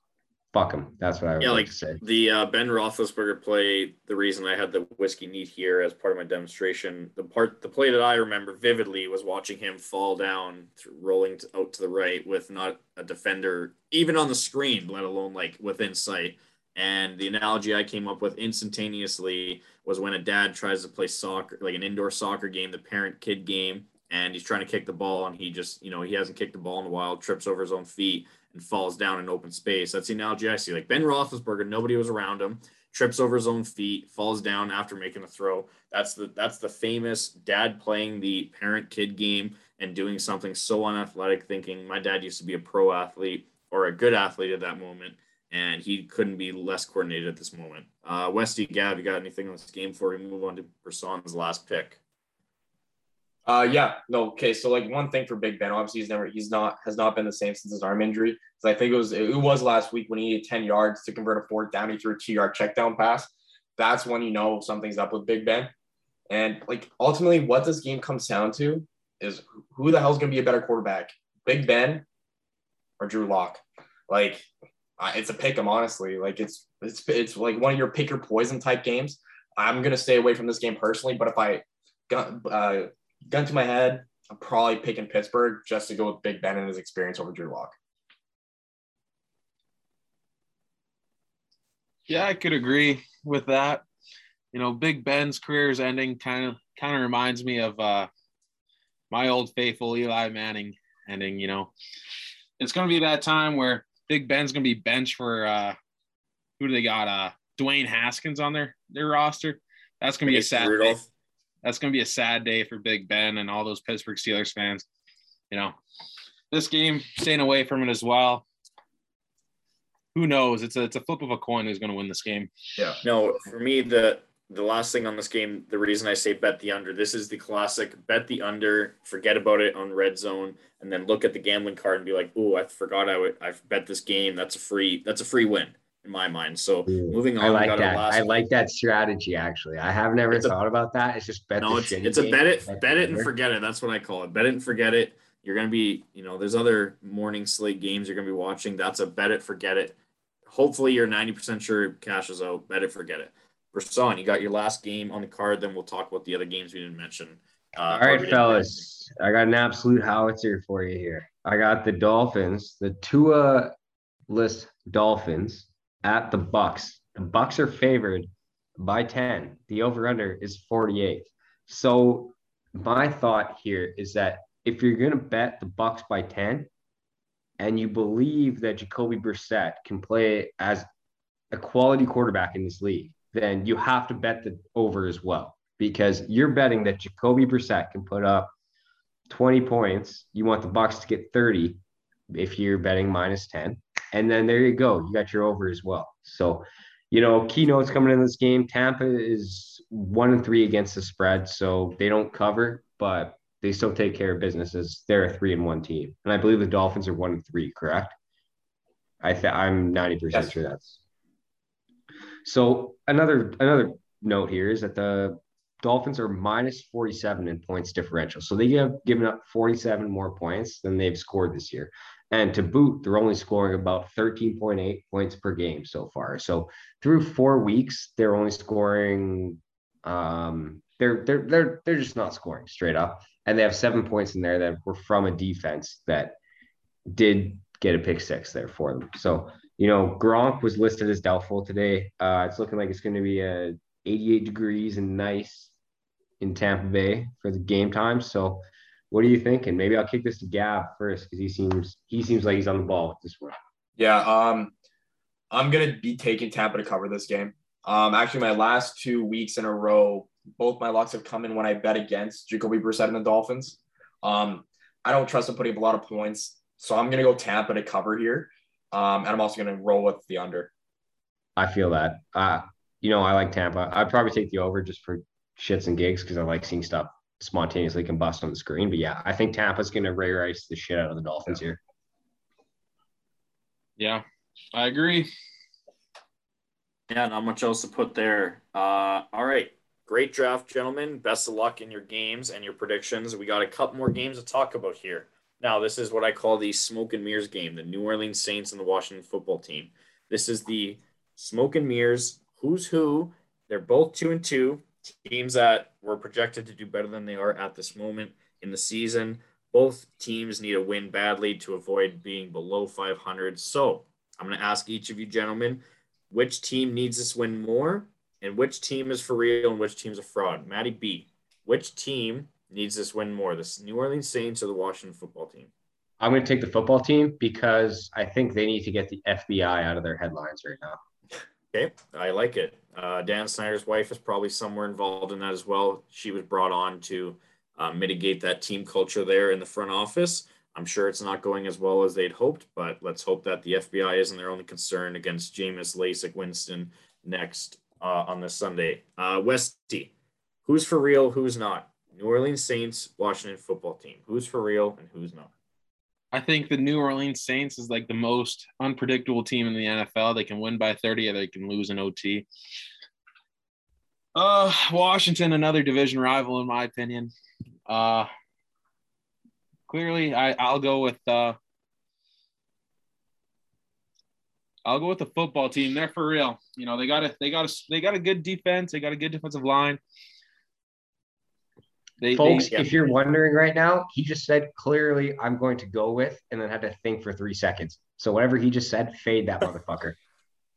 fuck him. That's what I would yeah, like say. the uh, Ben Roethlisberger play. The reason I had the whiskey neat here as part of my demonstration, the part, the play that I remember vividly was watching him fall down, rolling to, out to the right with not a defender even on the screen, let alone like within sight. And the analogy I came up with instantaneously was when a dad tries to play soccer, like an indoor soccer game, the parent kid game, and he's trying to kick the ball, and he just, you know, he hasn't kicked the ball in a while, trips over his own feet, and falls down in open space. That's the analogy I see. Like Ben Roethlisberger, nobody was around him, trips over his own feet, falls down after making a throw. That's the that's the famous dad playing the parent kid game and doing something so unathletic, thinking my dad used to be a pro athlete or a good athlete at that moment, and he couldn't be less coordinated at this moment. Uh, Westy Gav, you got anything on this game before we move on to Person's last pick? Uh, yeah, no, okay. So like one thing for Big Ben, obviously he's never, he's not, has not been the same since his arm injury. So I think it was, it was last week when he needed 10 yards to convert a fourth down. He threw a two yard check down pass. That's when you know something's up with Big Ben. And like ultimately, what this game comes down to is who the hell's going to be a better quarterback, Big Ben or Drew Lock? Like it's a pick 'em, honestly. Like it's it's it's like one of your pick or poison type games. I'm gonna stay away from this game personally, but if I uh, gun to my head, I'm probably picking Pittsburgh just to go with Big Ben and his experience over Drew Lock. Yeah, I could agree with that. You know, Big Ben's career is ending. Kind of, kind of reminds me of uh, my old faithful Eli Manning ending. You know, it's going to be that time where Big Ben's going to be benched for uh, who do they got? Uh, Dwayne Haskins on their their roster. That's going to be a sad. Rudolph. That's going to be a sad day for Big Ben and all those Pittsburgh Steelers fans. You know, this game staying away from it as well. Who knows? It's a it's a flip of a coin who's going to win this game. Yeah. No, for me, the the last thing on this game, the reason I say bet the under, this is the classic bet the under, forget about it on red zone, and then look at the gambling card and be like, oh, I forgot I would I bet this game. That's a free that's a free win in my mind. So moving on, I like that. last I one. like that strategy. Actually, I have never It's a- thought about that. It's just bet. No, it's it's a bet it the bet it and forget it. That's what I call it. Bet it and forget it. You're gonna be, you know, there's other morning slate games you're gonna be watching. That's a bet it, forget it. Hopefully you're 90% sure it cashes out. Bet it, forget it. Rasan, you got your last game on the card, then we'll talk about the other games we didn't mention. Uh, All right, fellas. I got an absolute howitzer for you here. I got the Dolphins, the Tua list Dolphins at the Bucks. The Bucks are favored by 10. The over/under is 48. So my thought here is that if you're going to bet the Bucks by 10 and you believe that Jacoby Brissett can play as a quality quarterback in this league, then you have to bet the over as well because you're betting that Jacoby Brissett can put up 20 points. You want the Bucks to get 30 if you're betting minus 10. And then there you go. You got your over as well. So, you know, keynotes coming in this game. Tampa is one and three against the spread, so they don't cover, but they still take care of businesses. they're a three and one team. And I believe the Dolphins are one and three, correct? I th- I'm 90% Yes. sure that's so another another note here is that the Dolphins are minus 47 in points differential. So they have given up 47 more points than they've scored this year. And to boot, they're only scoring about 13.8 points per game so far. So through four weeks, they're only scoring um they're they're they're they're just not scoring straight up. And they have seven points in there that were from a defense that did get a pick six there for them. So, you know, Gronk was listed as doubtful today. Uh it's looking like it's gonna be a 88 degrees and nice in Tampa Bay for the game time. So what are you thinking? Maybe I'll kick this to Gab first because he seems he seems like he's on the ball with this one. Yeah, um, I'm gonna be taking Tampa to cover this game. Um, actually, my last two weeks in a row, both my locks have come in when I bet against Jacoby Brissett and the Dolphins. Um, I don't trust them putting up a lot of points, so I'm gonna go Tampa to cover here. Um, and I'm also gonna roll with the under. I feel that. Uh, you know, I like Tampa. I'd probably take the over just for shits and gigs because I like seeing stuff spontaneously combust on the screen. But yeah, I think Tampa's gonna ray ice the shit out of the Dolphins here. Yeah, I agree. Yeah, not much else to put there. Uh, all right. Great draft, gentlemen. Best of luck in your games and your predictions. We got a couple more games to talk about here. Now, this is what I call the smoke and mirrors game the New Orleans Saints and the Washington football team. This is the smoke and mirrors who's who. They're both two and two teams that were projected to do better than they are at this moment in the season. Both teams need a win badly to avoid being below 500. So I'm going to ask each of you gentlemen which team needs this win more and which team is for real and which team's a fraud. Maddie B, which team needs this win more, the New Orleans Saints or the Washington football team? I'm gonna take the football team because I think they need to get the FBI out of their headlines right now. Okay, I like it. Uh, Dan Snyder's wife is probably somewhere involved in that as well. She was brought on to uh, mitigate that team culture there in the front office. I'm sure it's not going as well as they'd hoped, but let's hope that the FBI isn't their only concern against Jameis LASIK Winston next uh, on this Sunday. Uh, Westy, who's for real, who's not? New Orleans Saints, Washington football team. Who's for real and who's not? I think the New Orleans Saints is like the most unpredictable team in the NFL. They can win by 30 or they can lose in OT. Uh, Washington, another division rival, in my opinion. Uh, clearly, I, I'll go with uh, I'll go with the football team. They're for real. You know, they got a they got a they got a good defense. They got a good defensive line. They, Folks, they, if you're wondering right now, he just said clearly I'm going to go with and then had to think for three seconds. So whatever he just said, fade that motherfucker.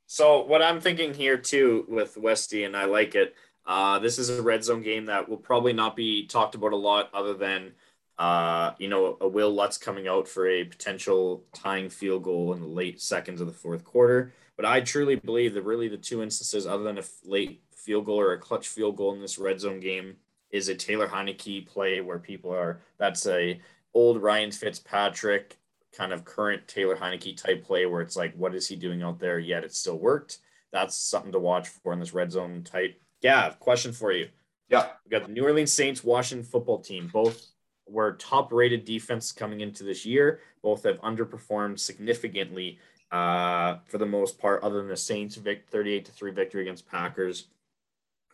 So what I'm thinking here too with Westy, and I like it. Uh, this is a red zone game that will probably not be talked about a lot, other than uh, you know a Will Lutz coming out for a potential tying field goal in the late seconds of the fourth quarter. But I truly believe that really the two instances, other than a late field goal or a clutch field goal in this red zone game, is a Taylor Heinicke play where people are. That's a old Ryan Fitzpatrick kind of current Taylor Heinicke type play where it's like, what is he doing out there? Yet it still worked. That's something to watch for in this red zone type. Gav, question for you. Yeah. We got the New Orleans Saints, Washington football team. Both were top rated defense coming into this year. Both have underperformed significantly uh, for the most part, other than the Saints' vic- 38 to 3 victory against Packers.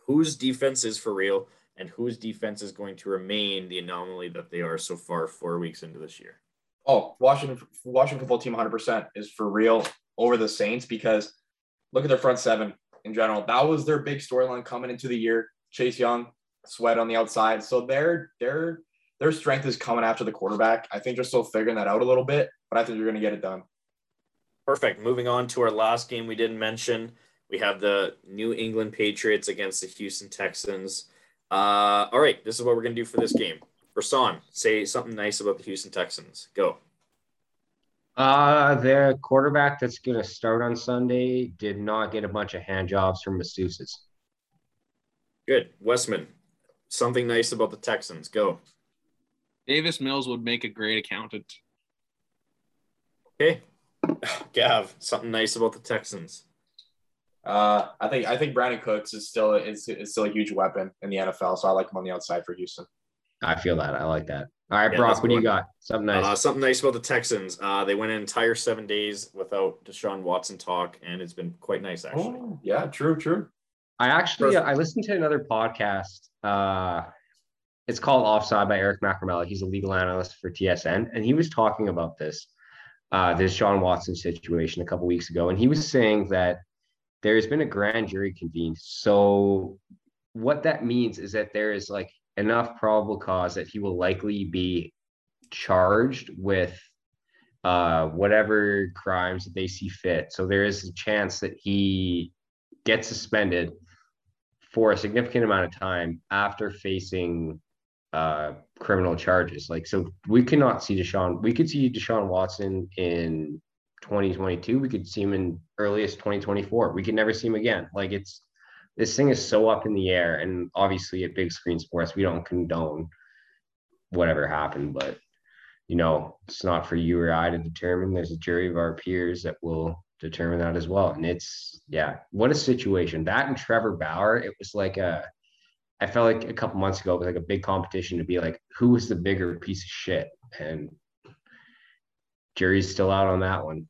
Whose defense is for real and whose defense is going to remain the anomaly that they are so far four weeks into this year? Oh, Washington Washington football team 100% is for real over the Saints because look at their front seven in general. That was their big storyline coming into the year. Chase Young, Sweat on the outside. So their their their strength is coming after the quarterback. I think they're still figuring that out a little bit, but I think you're going to get it done. Perfect. Moving on to our last game we didn't mention. We have the New England Patriots against the Houston Texans. Uh, all right, this is what we're gonna do for this game. Rasan, say something nice about the Houston Texans. Go. Uh, the quarterback that's going to start on Sunday did not get a bunch of hand jobs from masseuses. Good. Westman, something nice about the Texans. Go. Davis Mills would make a great accountant. Okay. Gav, something nice about the Texans. Uh, I think I think Brandin Cooks is still is, is still a huge weapon in the NFL, so I like him on the outside for Houston. I feel that. I like that. All right, Yeah, Brock, that's what do you got? Something nice. Uh, something nice about the Texans. Uh, they went an entire seven days without Deshaun Watson talk, and it's been quite nice, actually. Oh, yeah, true, true. I actually Perfect. I listened to another podcast. Uh, it's called Offside by Eric Macramalla. He's a legal analyst for TSN, and he was talking about this uh, Deshaun Watson situation a couple weeks ago, and he was saying that there's been a grand jury convened. So what that means is that there is like enough probable cause that he will likely be charged with uh, whatever crimes that they see fit. So there is a chance that he gets suspended for a significant amount of time after facing uh, criminal charges. Like, so we cannot see Deshaun. We could see Deshaun Watson in 2022. We could see him in earliest 2024. We could never see him again. Like, it's this thing is so up in the air, and obviously at big screen sports, we don't condone whatever happened, but you know, it's not for you or I to determine. There's a jury of our peers that will determine that as well. And it's yeah, what a situation. That and Trevor Bauer, it was like a I felt like a couple months ago it was like a big competition to be like, who was the bigger piece of shit? And jury's still out on that one.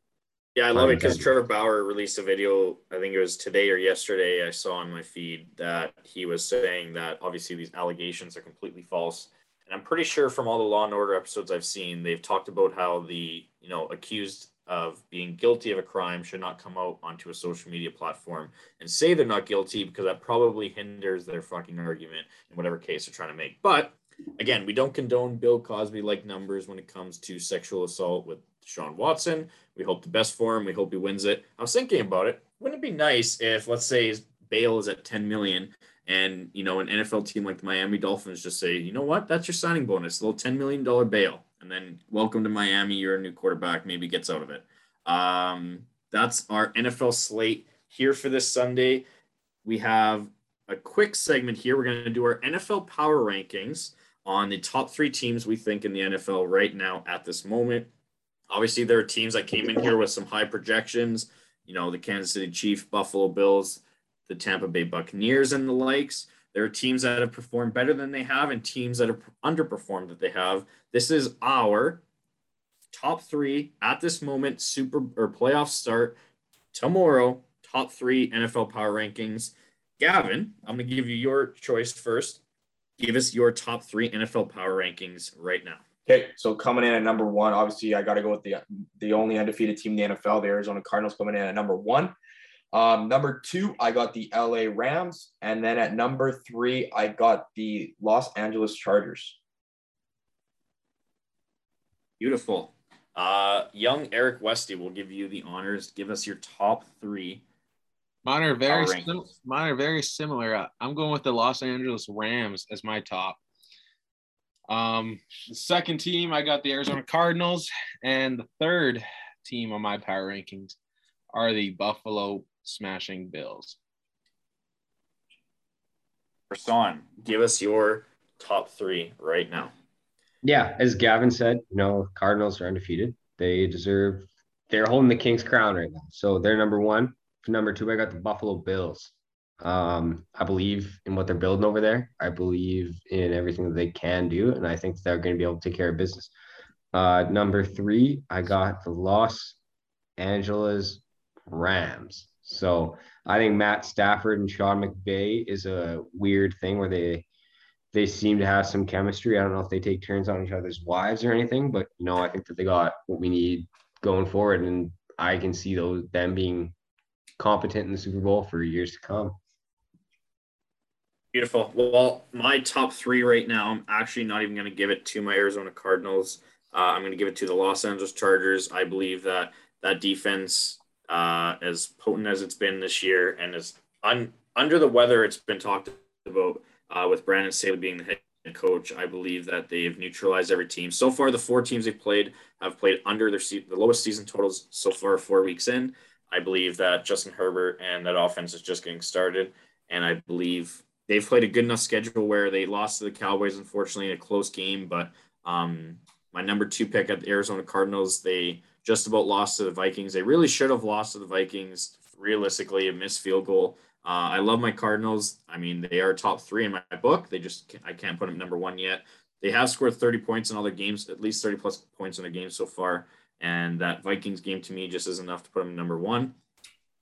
Yeah, I love it because Trevor Bauer released a video. I think it was today or yesterday. I saw on my feed that he was saying that obviously these allegations are completely false. And I'm pretty sure from all the Law and Order episodes I've seen, they've talked about how the you know accused of being guilty of a crime should not come out onto a social media platform and say they're not guilty because that probably hinders their fucking argument in whatever case they're trying to make. But again, we don't condone Bill Cosby like numbers when it comes to sexual assault with Sean Watson. We hope the best for him. We hope he wins it. I was thinking about it. Wouldn't it be nice if, let's say, his bail is at 10 million and, you know, an NFL team like the Miami Dolphins just say, you know what? That's your signing bonus, a little $10 million bail. And then welcome to Miami. You're a new quarterback. Maybe gets out of it. Um, that's our NFL slate here for this Sunday. We have a quick segment here. We're going to do our NFL power rankings on the top three teams we think in the NFL right now at this moment. Obviously, there are teams that came in here with some high projections. You know, the Kansas City Chiefs, Buffalo Bills, the Tampa Bay Buccaneers, and the likes. There are teams that have performed better than they have, and teams that have underperformed that they have. This is our top three at this moment. Super or playoff start tomorrow. Top three NFL power rankings. Gavin, I'm going to give you your choice first. Give us your top three NFL power rankings right now. Okay, so coming in at number one, obviously I got to go with the the only undefeated team in the NFL, the Arizona Cardinals, coming in at number one. Um, number two, I got the LA Rams, and then at number three, I got the Los Angeles Chargers. Beautiful. Uh, young Eric Westy will give you the honors. Give us your top three. Mine are very Power sim- mine are very similar. Uh, I'm going with the Los Angeles Rams as my top. Um, the second team, I got the Arizona Cardinals, and the third team on my power rankings are the Buffalo Smashing Bills. Rasan, give us your top three right now. Yeah, as Gavin said, you know, Cardinals are undefeated. They deserve they're holding the King's crown right now. So they're number one. Number two, I got the Buffalo Bills. Um, I believe in what they're building over there. I believe in everything that they can do, and I think they're going to be able to take care of business. Uh, number three, I got the Los Angeles Rams. So I think Matt Stafford and Sean McVay is a weird thing where they they seem to have some chemistry. I don't know if they take turns on each other's wives or anything, but you know, I think that they got what we need going forward, and I can see those them being competent in the Super Bowl for years to come. Beautiful. Well, my top three right now, I'm actually not even going to give it to my Arizona Cardinals. Uh, I'm going to give it to the Los Angeles Chargers. I believe that that defense uh, as potent as it's been this year, and as un- under the weather it's been talked about uh, with Brandon Staley being the head coach. I believe that they've neutralized every team. So far, the four teams they've played have played under their se- the lowest season totals so far, four weeks in. I believe that Justin Herbert and that offense is just getting started, and I believe they've played a good enough schedule where they lost to the Cowboys, unfortunately, in a close game. But um, my number two pick at the Arizona Cardinals, they just about lost to the Vikings. They really should have lost to the Vikings. Realistically, a missed field goal. Uh, I love my Cardinals. I mean, they are top three in my book. They just I can't put them number one yet. They have scored 30 points in all their games, at least 30 plus points in their games so far. And that Vikings game to me just is enough to put them number one.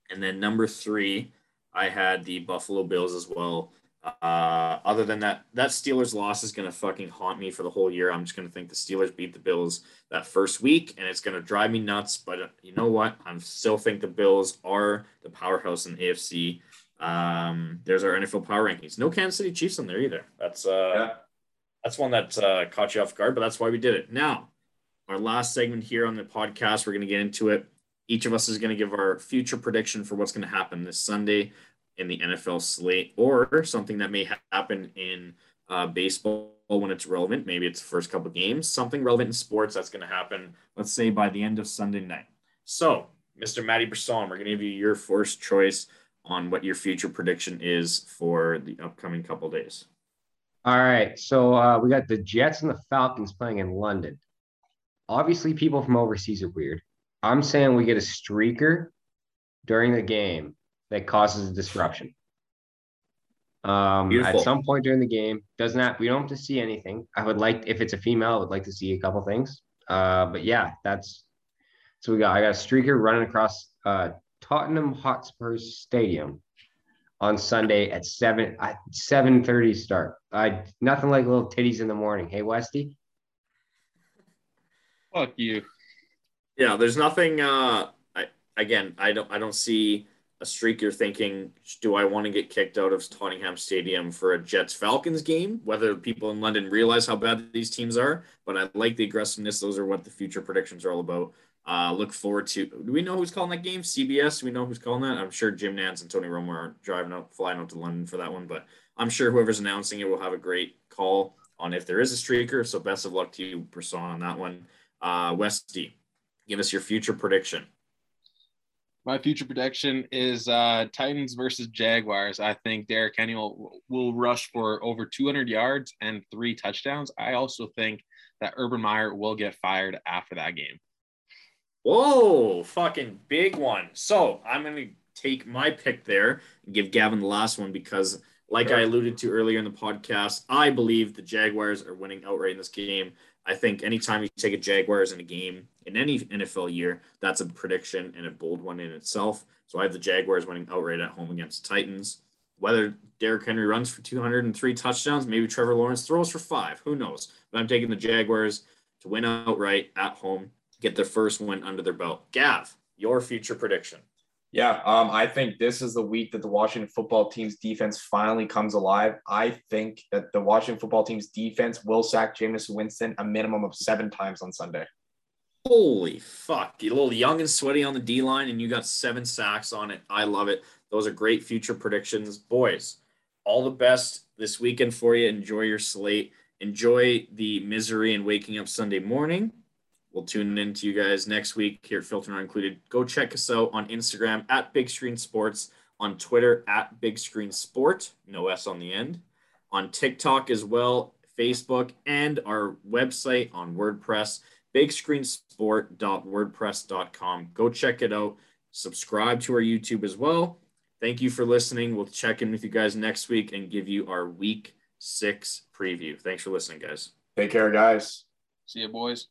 And then number three, I had the Buffalo Bills as well. Uh, other than that, that Steelers loss is going to fucking haunt me for the whole year. I'm just going to think the Steelers beat the Bills that first week, and it's going to drive me nuts. But uh, you know what? I still think the Bills are the powerhouse in the AFC. Um, there's our NFL power rankings. No Kansas City Chiefs in there either. That's uh, Yeah. that's one that uh, caught you off guard, but that's why we did it. Now, our last segment here on the podcast, we're going to get into it. Each of us is going to give our future prediction for what's going to happen this Sunday in the NFL slate or something that may happen in uh, baseball when it's relevant. Maybe it's the first couple games, something relevant in sports that's going to happen, let's say by the end of Sunday night. So, Mr. Matty Brisson, we're going to give you your first choice on what your future prediction is for the upcoming couple days. All right. So uh, we got the Jets and the Falcons playing in London. Obviously, people from overseas are weird. I'm saying we get a streaker during the game that causes a disruption. Um, Beautiful. at some point during the game, doesn't have, we don't have to see anything. I would like if it's a female, I would like to see a couple things. Uh, but yeah, that's so we got I got a streaker running across uh Tottenham Hotspur's stadium on Sunday at seven at seven thirty start. I nothing like little titties in the morning. Hey Westy, Fuck you. Yeah, there's nothing. Uh, I again, I don't. I don't see a streak. You're thinking, do I want to get kicked out of Tottenham Stadium for a Jets Falcons game? Whether people in London realize how bad these teams are, but I like the aggressiveness. Those are what the future predictions are all about. Uh, look forward to. Do we know who's calling that game? CBS. Do we know who's calling that? I'm sure Jim Nantz and Tony Romo are driving out, flying out to London for that one. But I'm sure whoever's announcing it will have a great call on if there is a streaker. So best of luck to you, Brisson, on that one. Uh, Westy, give us your future prediction. My future prediction is uh, Titans versus Jaguars. I think Derrick Henry will, will rush for over 200 yards and three touchdowns. I also think that Urban Meyer will get fired after that game. Whoa, fucking big one. So I'm going to take my pick there and give Gavin the last one because, like I alluded to earlier in the podcast, I believe the Jaguars are winning outright in this game. I think anytime you take a Jaguars in a game in any NFL year, that's a prediction and a bold one in itself. So I have the Jaguars winning outright at home against the Titans. Whether Derrick Henry runs for 203 touchdowns, maybe Trevor Lawrence throws for five, who knows? But I'm taking the Jaguars to win outright at home, get their first win under their belt. Gav, your future prediction. Yeah, um, I think this is the week that the Washington football team's defense finally comes alive. I think that the Washington football team's defense will sack Jameis Winston a minimum of seven times on Sunday. Holy fuck. You're a little young and sweaty on the D line, and you got seven sacks on it. I love it. Those are great future predictions. Boys, all the best this weekend for you. Enjoy your slate. Enjoy the misery and waking up Sunday morning. We'll tune in to you guys next week here at Filter Not Included. Go check us out on Instagram at Big Screen Sports, on Twitter at Big Screen Sport, no S on the end, on TikTok as well, Facebook, and our website on WordPress, bigscreensport.wordpress.com. Go check it out. Subscribe to our YouTube as well. Thank you for listening. We'll check in with you guys next week and give you our week six preview. Thanks for listening, guys. Take care, guys. See you, boys.